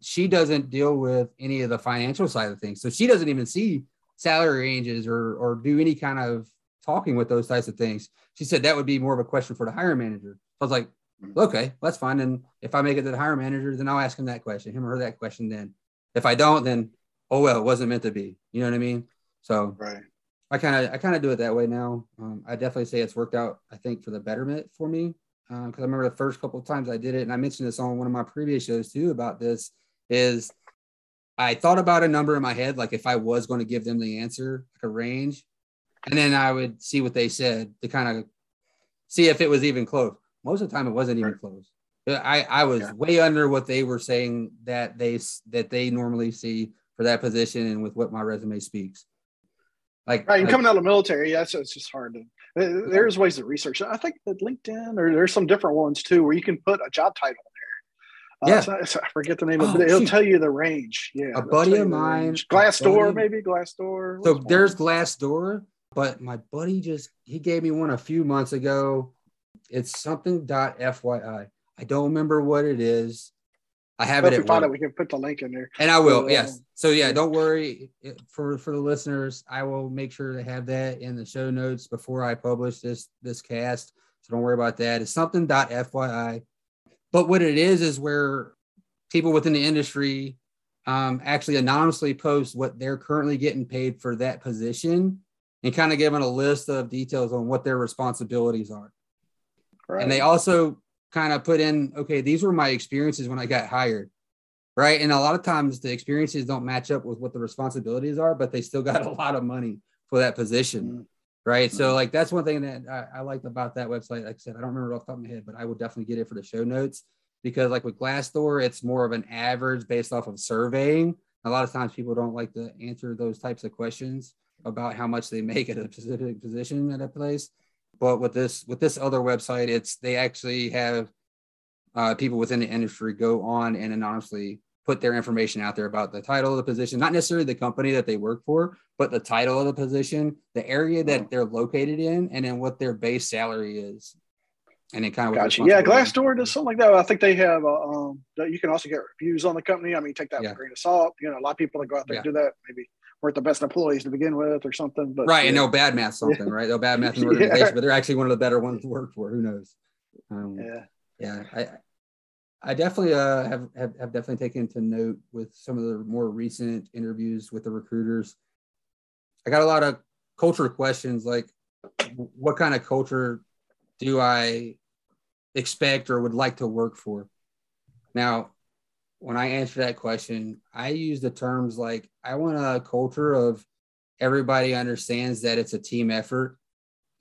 she doesn't deal with any of the financial side of things. So she doesn't even see salary ranges or or do any kind of talking with those types of things. She said that would be more of a question for the hiring manager. I was like, okay, that's fine. And if I make it to the hiring manager, then I'll ask him that question, him or her that question. Then if I don't, then oh well, it wasn't meant to be. You know what I mean? So right. I kind of I kind of do it that way now. Um, I definitely say it's worked out. I think for the betterment for me because um, I remember the first couple of times I did it, and I mentioned this on one of my previous shows too about this. Is I thought about a number in my head, like if I was going to give them the answer, like a range, and then I would see what they said to kind of see if it was even close. Most of the time, it wasn't even close. I I was yeah. way under what they were saying that they that they normally see for that position and with what my resume speaks. Like, right, and like, coming out of the military, yeah, so it's just hard to there's ways to research. I think that LinkedIn or there's some different ones too where you can put a job title in there. Uh, yeah, it's, I forget the name oh, of it. It'll shoot. tell you the range. Yeah, a buddy of mine, Glassdoor, maybe Glassdoor. So there's Glassdoor, but my buddy just he gave me one a few months ago. It's something dot FYI. I don't remember what it is. I have it. If we find it, we can put the link in there. And I will. yes. So yeah, don't worry for for the listeners. I will make sure to have that in the show notes before I publish this this cast. So don't worry about that. It's something dot FYI. But what it is is where people within the industry um, actually anonymously post what they're currently getting paid for that position and kind of giving a list of details on what their responsibilities are. Right. And they also kind of put in, okay, these were my experiences when I got hired. Right. And a lot of times the experiences don't match up with what the responsibilities are, but they still got a lot of money for that position. Mm-hmm. Right. Mm-hmm. So, like, that's one thing that I, I liked about that website. Like I said, I don't remember off the top of my head, but I would definitely get it for the show notes because, like, with Glassdoor, it's more of an average based off of surveying. A lot of times people don't like to answer those types of questions about how much they make at a specific position at a place. But with this with this other website, it's they actually have uh, people within the industry go on and anonymously put their information out there about the title of the position, not necessarily the company that they work for, but the title of the position, the area that they're located in, and then what their base salary is. And it kind of gotcha. Yeah, Glassdoor does something like that. I think they have. Uh, um, you can also get reviews on the company. I mean, take that yeah. with a grain of salt. You know, a lot of people that go out there yeah. and do that maybe weren't the best employees to begin with or something. But right, yeah. and they'll bad math something, yeah. right? They'll bad math an organization, yeah. but they're actually one of the better ones to work for. Who knows? Um, yeah, yeah. I I definitely uh, have, have have definitely taken to note with some of the more recent interviews with the recruiters. I got a lot of culture questions like, what kind of culture do I expect or would like to work for? Now, when I answer that question, I use the terms like I want a culture of everybody understands that it's a team effort.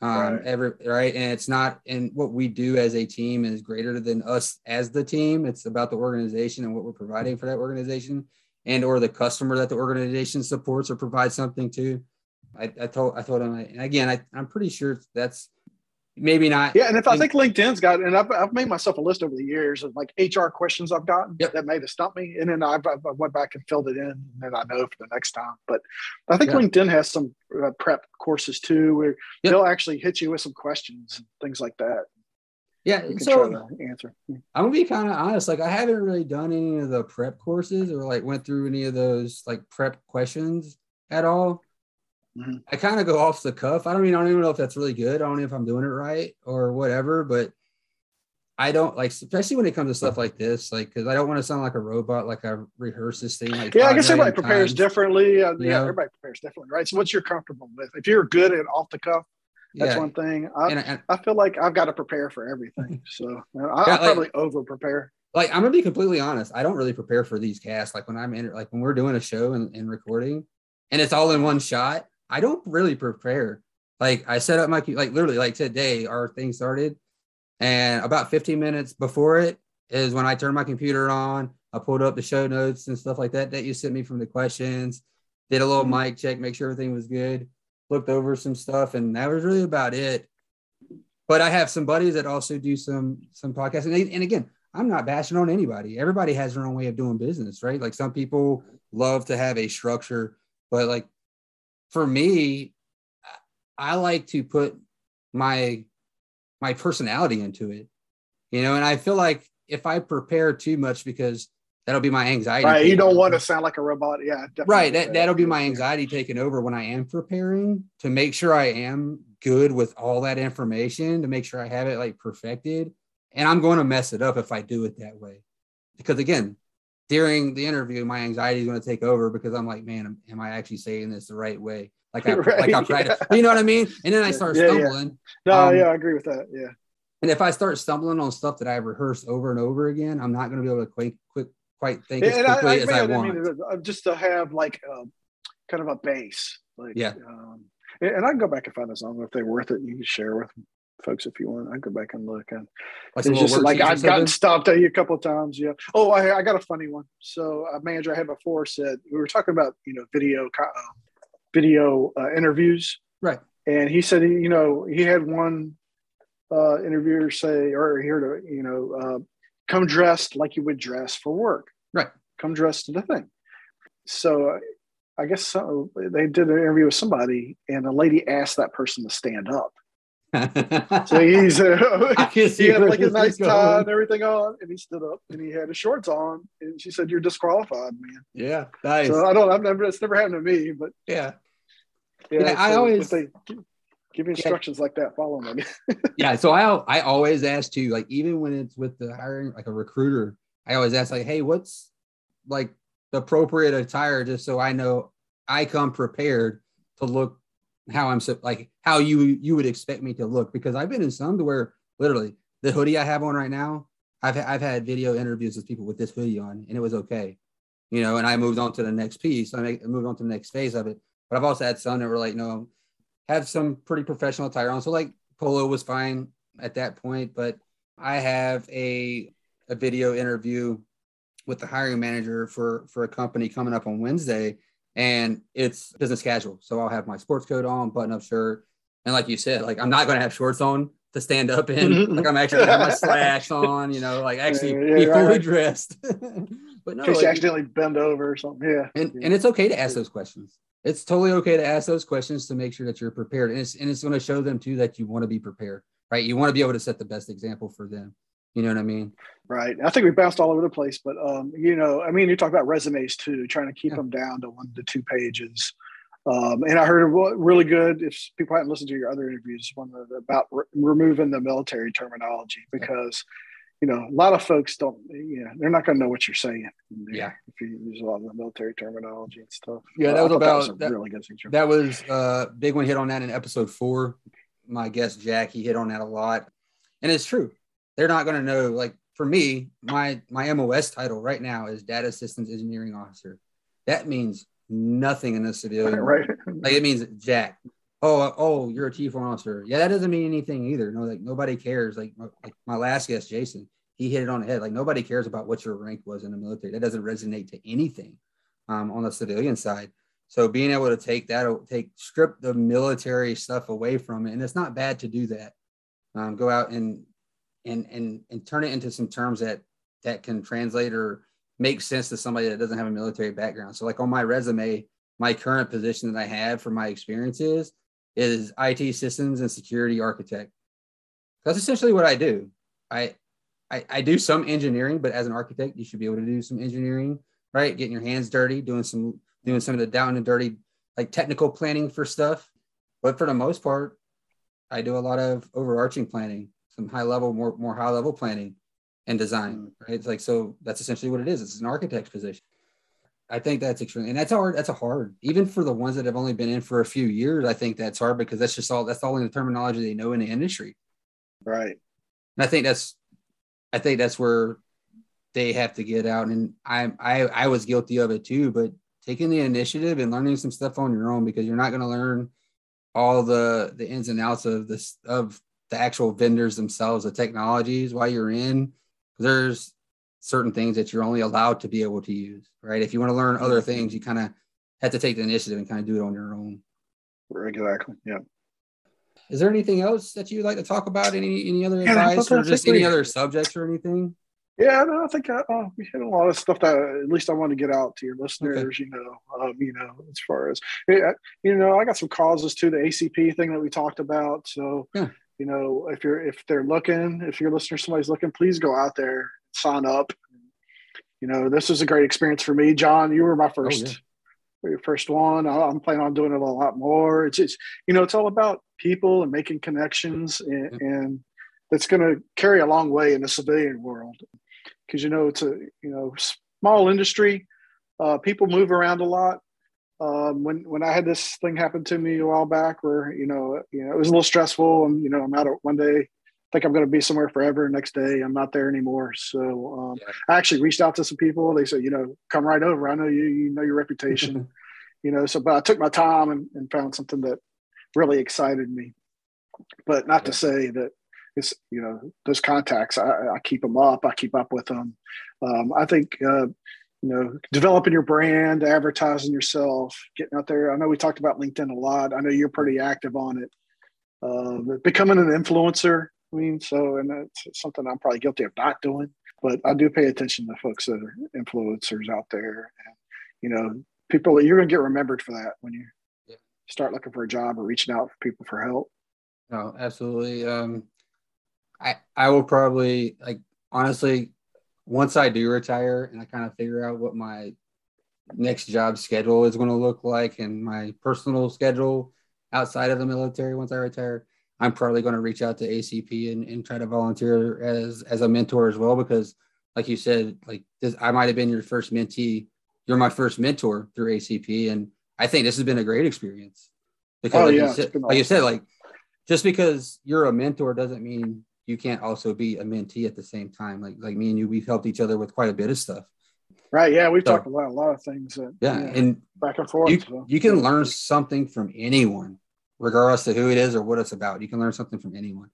Um, Right. every right, and it's not, and what we do as a team is greater than us as the team. It's about the organization and what we're providing for that organization, and or the customer that the organization supports or provides something to. I, I told I told him, and again, I, I'm pretty sure that's maybe not. Yeah, and if I think LinkedIn's got, and I've, I've made myself a list over the years of like HR questions I've gotten Yep. that may have stumped me, and then I've, I've- went back and filled it in, and then I know for the next time. But I think Yeah. LinkedIn has some uh, prep courses too, where Yep. they'll actually hit you with some questions and things like that. Yeah, so try to answer. I'm gonna be kind of honest. Like I haven't really done any of the prep courses or like went through any of those like prep questions at all. Mhm. I kind of go off the cuff. I don't mean I don't even know if that's really good. I don't know if I'm doing it right or whatever, but I don't like, especially when it comes to stuff like this, like because I don't want to sound like a robot. Like I rehearse this thing. Like Yeah, I guess everybody prepares differently. Uh, yeah, know? everybody prepares differently, right? So, what you're comfortable with. If you're good at off the cuff, that's Yeah, one thing. I, and, and I feel like I've got to prepare for everything. So, I, I like- probably over prepare. like I'm gonna be completely honest. I don't really prepare for these casts. Like when I'm in, like when we're doing a show and, and recording, and it's all in one shot. I don't really prepare. Like I set up my like literally like today our thing started, and about 15 minutes before it is when I turned my computer on. I pulled up the show notes and stuff like that that you sent me from the questions. Did a little Mhm. mic check, make sure everything was good. Looked over some stuff, and that was really about it. But I have some buddies that also do some some podcasts, and, they, and again, I'm not bashing on anybody. Everybody has their own way of doing business, right? Like some people love to have a structure, but like for me, I like to put my my personality into it, you know. And I feel like if I prepare too much, because that'll be my anxiety. Right. You don't over. want to sound like a robot. Yeah. right. That that'll be my anxiety taking over when I am preparing to make sure I am good with all that information to make sure I have it like perfected. And I'm going to mess it up if I do it that way, because again, during the interview, my anxiety is going to take over because I'm like, man, am, am I actually saying this the right way? Like I Right, like I practice. You know what I mean? And then I start Yeah, yeah. stumbling. No, Um, yeah, I agree with that. Yeah. And if I start stumbling on stuff that I've rehearsed over and over again, I'm not going to be able to quite quick quite think as And I, quickly I, as I mean, want. mean, uh, just to have like um, kind of a base. Like, Yeah. Um, and I can go back and find this. I if they're worth it. You can share with folks if you want. I go back and look. And Like it's just like I've gotten stopped at you a couple of times. Yeah. Oh, I, I got a funny one. So a manager I had before said we were talking about you know video uh, video uh, interviews, Right. and he said you know he had one uh, interviewer say or here to you know uh, come dressed like you would dress for work. Right. Come dressed to the thing. So uh, I guess so, they did an interview with somebody, and a lady asked that person to stand up. So he's uh, I he had like a nice going. tie and everything on, and he stood up and he had his shorts on, and she said, "You're disqualified, man." Yeah, nice. So I don't, I've never, it's never happened to me, but yeah, yeah, Yeah, I so always- they give- you instructions like that, follow them. yeah. So I I always ask too, like even when it's with the hiring, like a recruiter, I always ask like, hey, what's like the appropriate attire, just so I know I come prepared to look how I'm so like how you you would expect me to look because I've been in some to where literally the hoodie I have on right now, I've I've had video interviews with people with this hoodie on and it was okay, you know, and I moved on to the next piece. I moved on to the next phase of it. But I've also had some that were like, no, have some pretty professional attire on. So like polo was fine at that point, but I have a a video interview with the hiring manager for for a company coming up on Wednesday, and it's business casual. So I'll have my sports coat on, button up shirt, and like you said, like I'm not going to have shorts on to stand up in. Mhm. Like I'm actually gonna have my slacks on, you know, like actually Yeah, yeah, be fully right. dressed. but no, In case you like- accidentally bend over or something. Yeah. and, Yeah. and it's okay to ask those questions. It's totally okay to ask those questions to make sure that you're prepared. And it's and it's going to show them too that you want to be prepared, right? You want to be able to set the best example for them. You know what I mean? Right. I think we bounced all over the place, but um, you know, I mean, you talk about resumes too, trying to keep Yeah. them down to one to two pages. Um, and I heard a re- really good. If people hadn't listened to your other interviews, one of the- about re- removing the military terminology because you know a lot of folks don't. You know, they're not going to know what you're saying. Yeah. If you use a lot of the military terminology and stuff. Yeah, that was about- a that- really good feature. That was uh big one hit on that in episode four. My guest Jack, he hit on that a lot. And it's true. They're not going to know. Like for me, my my MOS title right now is data systems engineering officer. That means nothing in the civilian. right. Like it means Jack. Oh, oh, you're a chief warrant officer. Yeah, that doesn't mean anything either. No, like nobody cares. Like, like my last guest, Jason, he hit it on the head. Like nobody cares about what your rank was in the military. That doesn't resonate to anything um, on the civilian side. So being able to take that, take strip the military stuff away from it, and it's not bad to do that. Um, go out and and and and turn it into some terms that that can translate or make sense to somebody that doesn't have a military background. So like on my resume, my current position that I have for my experiences is IT systems and security architect. That's essentially what I do. I, I, I do some engineering, but as an architect, you should be able to do some engineering, right? Getting your hands dirty, doing some doing some of the down and dirty like technical planning for stuff. But for the most part, I do a lot of overarching planning, some high level, more more high level planning and design, mm. right? It's like so that's essentially what it is. It's an architect's position. I think that's extremely, and that's hard. That's a hard, even for the ones that have only been in for a few years. I think that's hard because that's just all that's all in the terminology they know in the industry. Right. And I think that's, I think that's where they have to get out. And I, I, I was guilty of it too. But taking the initiative and learning some stuff on your own because you're not going to learn all the the ins and outs of this of the actual vendors themselves, the technologies while you're in. There's certain things that you're only allowed to be able to use, right? If you want to learn other things, you kind of have to take the initiative and kind of do it on your own. Exactly. Yeah. Is there anything else that you'd like to talk about? Any any other yeah, advice or just any other subjects or anything? Yeah, no, I think uh, uh, we hit a lot of stuff that at least I want to get out to your listeners. Okay. You know, um, you know, as far as you know, I got some causes to the ACP thing that we talked about. So, yeah. You know, if you're if they're looking, if your listener somebody's looking, please go out there, sign up. You know, this was a great experience for me, Jon. You were my first. Oh, yeah your first one. I'm planning on doing it a lot more. It's just, you know, it's all about people and making connections, and, and that's going to carry a long way in the civilian world because you know it's a you know small industry. Uh, people move around a lot. Um, when when I had this thing happen to me a while back, where you know you know it was a little stressful, and you know I'm out of one day, I think I'm going to be somewhere forever. Next day, I'm not there anymore. So um, yeah. I actually reached out to some people. They said, you know, come right over. I know you, you know your reputation, you know. So, but I took my time and, and found something that really excited me. But not yeah. to say that it's you know those contacts I, I, keep them up i keep up with them um, i think uh, you know developing your brand advertising yourself getting out there. I know we talked about linkedin a lot. I know you're pretty active on it. Uh, becoming an influencer i mean so and that's something i'm probably guilty of not doing but i do pay attention to folks that are influencers out there. And you know people you're going to get remembered for that when you yeah. start looking for a job or reaching out for people for help. No absolutely. Um I I will probably like honestly once I do retire and I kind of figure out what my next job schedule is going to look like and my personal schedule outside of the military once I retire, I'm probably going to reach out to ACP and, and try to volunteer as as a mentor as well because like you said, like this I might have been your first mentee. You're my first mentor through ACP. And I think this has been a great experience. Because oh, like, yeah, you said, like you said, like just because you're a mentor doesn't mean you can't also be a mentee at the same time. Like like me and you, we've helped each other with quite a bit of stuff. Right. Yeah, we've so, talked about a lot of things. That, yeah, and back and forth. You, so. you can learn something from anyone, regardless of who it is or what it's about. You can learn something from anyone,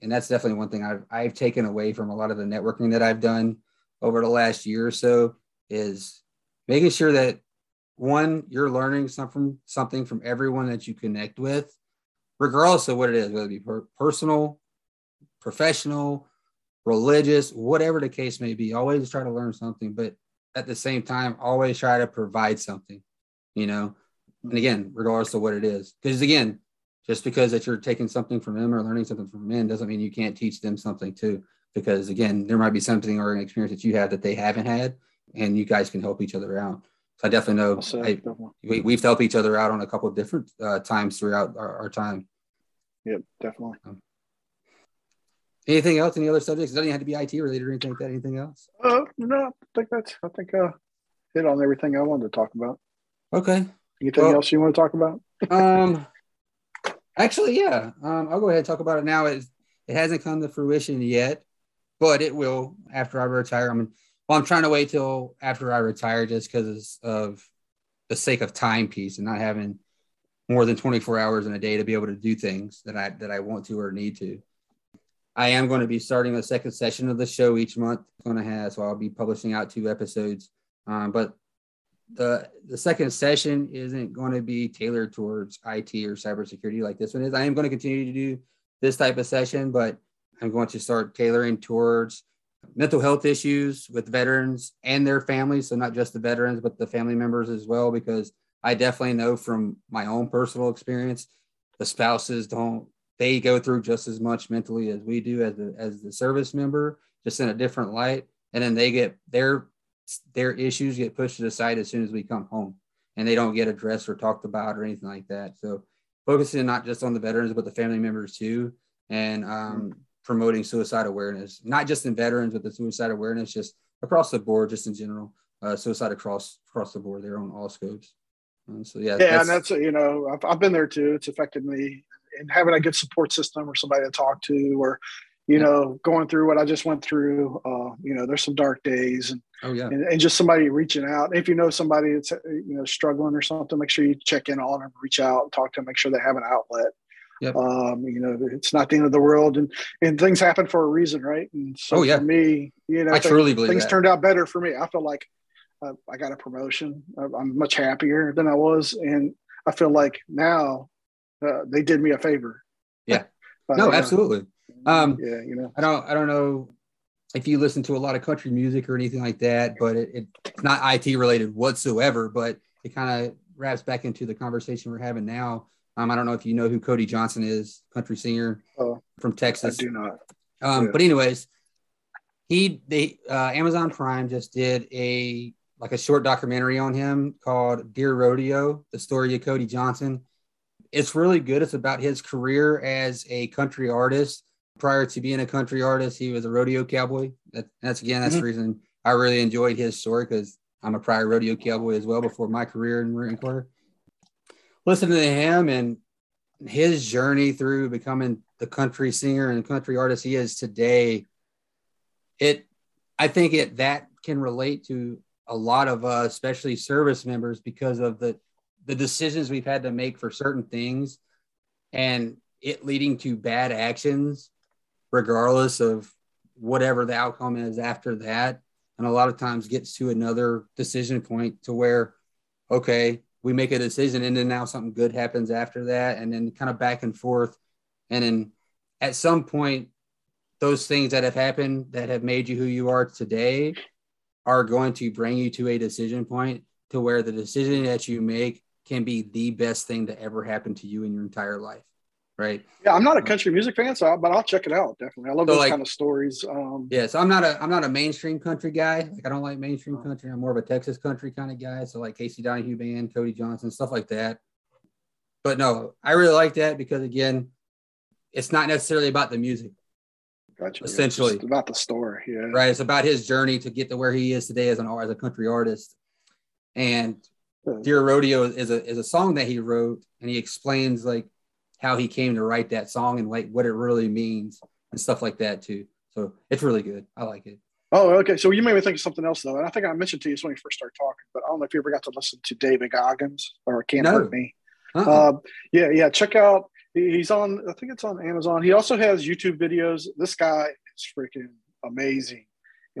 and that's definitely one thing I've I've taken away from a lot of the networking that I've done over the last year or so is making sure that one you're learning something something from everyone that you connect with regardless of what it is whether it be per- personal professional, religious, whatever the case may be. Always try to learn something, but at the same time, always try to provide something, you know. And again, regardless of what it is, because again, just because that you're taking something from them or learning something from them doesn't mean you can't teach them something too. Because again, there might be something or an experience that you have that they haven't had, and you guys can help each other out. So I definitely know I, we, we've helped each other out on a couple of different uh, times throughout our, our time. Yep, definitely. Um, Anything else? Any other subjects? It doesn't have to be IT related or anything like that. Anything else? Uh, no, I think that's. I think uh, hit on everything I wanted to talk about. Okay. Anything well, else you want to talk about? um, actually, yeah. Um, I'll go ahead and talk about it now. It it hasn't come to fruition yet, but it will after I retire. I mean, well, I'm trying to wait till after I retire just because of the sake of time piece and not having more than 24 hours in a day to be able to do things that I that I want to or need to. I am going to be starting a second session of the show each month. Going to have so I'll be publishing out two episodes, um, but the the second session isn't going to be tailored towards IT or cybersecurity like this one is. I am going to continue to do this type of session, but I'm going to start tailoring towards mental health issues with veterans and their families. So not just the veterans, but the family members as well, because I definitely know from my own personal experience, the spouses don't they go through just as much mentally as we do as the as the service member, just in a different light. And then they get their their issues get pushed to the side as soon as we come home and they don't get addressed or talked about or anything like that. So focusing not just on the veterans, but the family members too, and um, promoting suicide awareness, not just in veterans, but the suicide awareness just across the board, just in general, uh, suicide across across the board. They're on all scopes. Um, so yeah, yeah, that's, and that's you know I've, I've been there too. It's affected me, and having a good support system or somebody to talk to, or you know, going through what I just went through. Uh, you know, there's some dark days, and oh yeah, and, and, just somebody reaching out. If you know somebody that's you know struggling or something, make sure you check in on them, reach out, and talk to them, make sure they have an outlet. Yep. Um, you know, it's not the end of the world, and and things happen for a reason, right? And so oh, yeah. for me, you know, I truly believe things that. turned out better for me. I feel like uh, I got a promotion. I'm much happier than I was, and I feel like now uh, they did me a favor. Yeah. no, uh, absolutely. Um, yeah, you know, I don't, I don't know if you listen to a lot of country music or anything like that, but it, it, it's not IT related whatsoever. But it kind of wraps back into the conversation we're having now. Um, I don't know if you know who Cody Johnson is, country singer oh, from Texas. I do not. Um, yeah. But anyways, he they uh, Amazon Prime just did a like a short documentary on him called Dear Rodeo: The Story of Cody Johnson. It's really good. It's about his career as a country artist prior to being a country artist, he was a rodeo cowboy. That, that's again, that's mm-hmm. the reason I really enjoyed his story because I'm a prior rodeo cowboy as well before my career in Marine Corps. Listening to him and his journey through becoming the country singer and country artist he is today, it I think it that can relate to a lot of us, especially service members, because of the the decisions we've had to make for certain things and it leading to bad actions regardless of whatever the outcome is after that. And a lot of times gets to another decision point to where, okay, we make a decision and then now something good happens after that. And then kind of back and forth. And then at some point, those things that have happened that have made you who you are today are going to bring you to a decision point to where the decision that you make can be the best thing to ever happen to you in your entire life right? Yeah, I'm not a country music fan, so but I'll check it out definitely. I love so those like, kind of stories. Um, yeah, so I'm not a I'm not a mainstream country guy. Like I don't like mainstream country. I'm more of a Texas country kind of guy. So like Casey Donahew band, Cody Johnson, stuff like that. But no, I really like that because again, it's not necessarily about the music. Gotcha. Essentially, it's about the story. Yeah. Right. It's about his journey to get to where he is today as an as a country artist. And Dear Rodeo is a is a song that he wrote, and he explains like how he came to write that song and like what it really means and stuff like that too. So it's really good. I like it. Oh, okay. So you made me think of something else though, and I think I mentioned to you when we first started talking, but I don't know if you ever got to listen to David Goggins or Can't no. Hurt Me. Uh-uh. Uh, yeah, yeah. Check out. He's on. I think it's on Amazon. He also has YouTube videos. This guy is freaking amazing.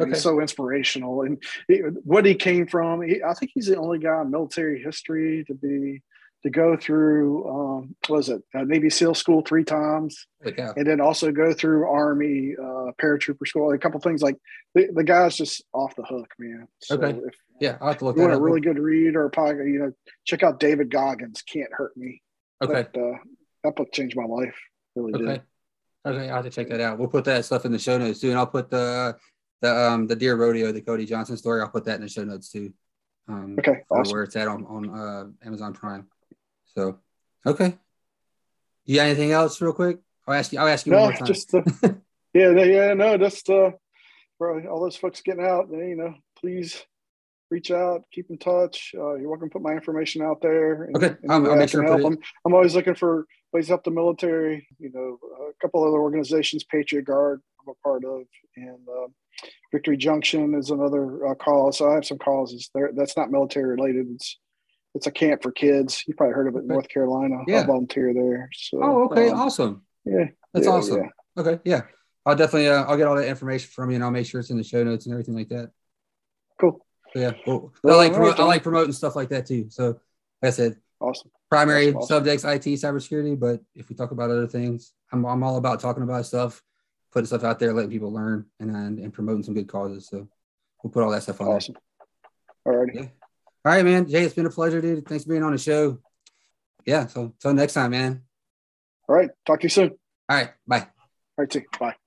Okay. He's so inspirational, and he, what he came from. He, I think he's the only guy in military history to be to go through um, was it uh, Navy SEAL school three times, yeah. and then also go through Army uh, paratrooper school. A couple things like the, the guy's just off the hook, man. So okay. If, yeah, I have to look. You want a really good read or a podcast? You know, check out David Goggins. Can't hurt me. Okay. But, uh, that book changed my life. Really okay. did. Okay, I have to check that out. We'll put that stuff in the show notes too, and I'll put the the um the Dear Rodeo, the Cody Johnson story. I'll put that in the show notes too. Um, okay, awesome. Where it's at on on uh, Amazon Prime. So, okay. You got anything else, real quick? I'll ask you. I'll ask you no, one more time. Just, uh, yeah, yeah, no, just uh, for all those folks getting out, you know, please reach out, keep in touch. Uh, you're welcome to put my information out there. And, okay, I'll, I'll make sure. Help. I'm, I'm always looking for ways to help the military. You know, a couple other organizations, Patriot Guard, I'm a part of, and uh, Victory Junction is another uh, cause. So I have some causes there. That's not military related. It's it's a camp for kids. You probably heard of it in North Carolina. Yeah. I volunteer there. So, Oh, okay, um, awesome. yeah, That's yeah, awesome. yeah. Okay, yeah. I'll definitely uh, I'll get all that information from you and I'll make sure it's in the show notes and everything like that. Cool. So, yeah, cool. I like all promo- right, I like promoting stuff like that too. So, like I said, Awesome. primary awesome. subjects IT cybersecurity, but if we talk about other things, I'm I'm all about talking about stuff, putting stuff out there, letting people learn, and and, promoting some good causes. So we'll put all that stuff on. Awesome. All righty. Yeah. All right, man. Jay, it's been a pleasure, dude. Thanks for being on the show. Yeah. So until next time, man. All right. Talk to you soon. All right. Bye. All right, see. Bye.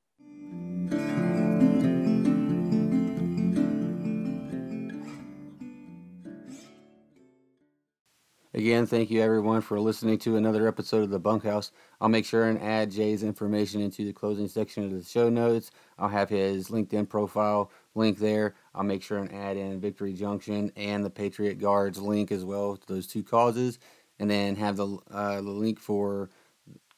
Again, thank you everyone for listening to another episode of the Bunkhouse. I'll make sure and add Jay's information into the closing section of the show notes. I'll have his LinkedIn profile link there. I'll make sure and add in Victory Junction and the Patriot Guards link as well to those two causes, and then have the uh, the link for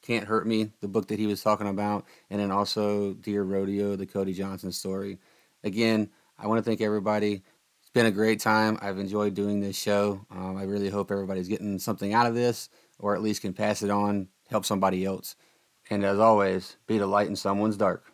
Can't Hurt Me, the book that he was talking about, and then also Dear Rodeo, the Cody Johnson story. Again, I want to thank everybody. It's been a great time. I've enjoyed doing this show. Um, I really hope everybody's getting something out of this, or at least can pass it on, help somebody else. And as always, be the light in someone's dark.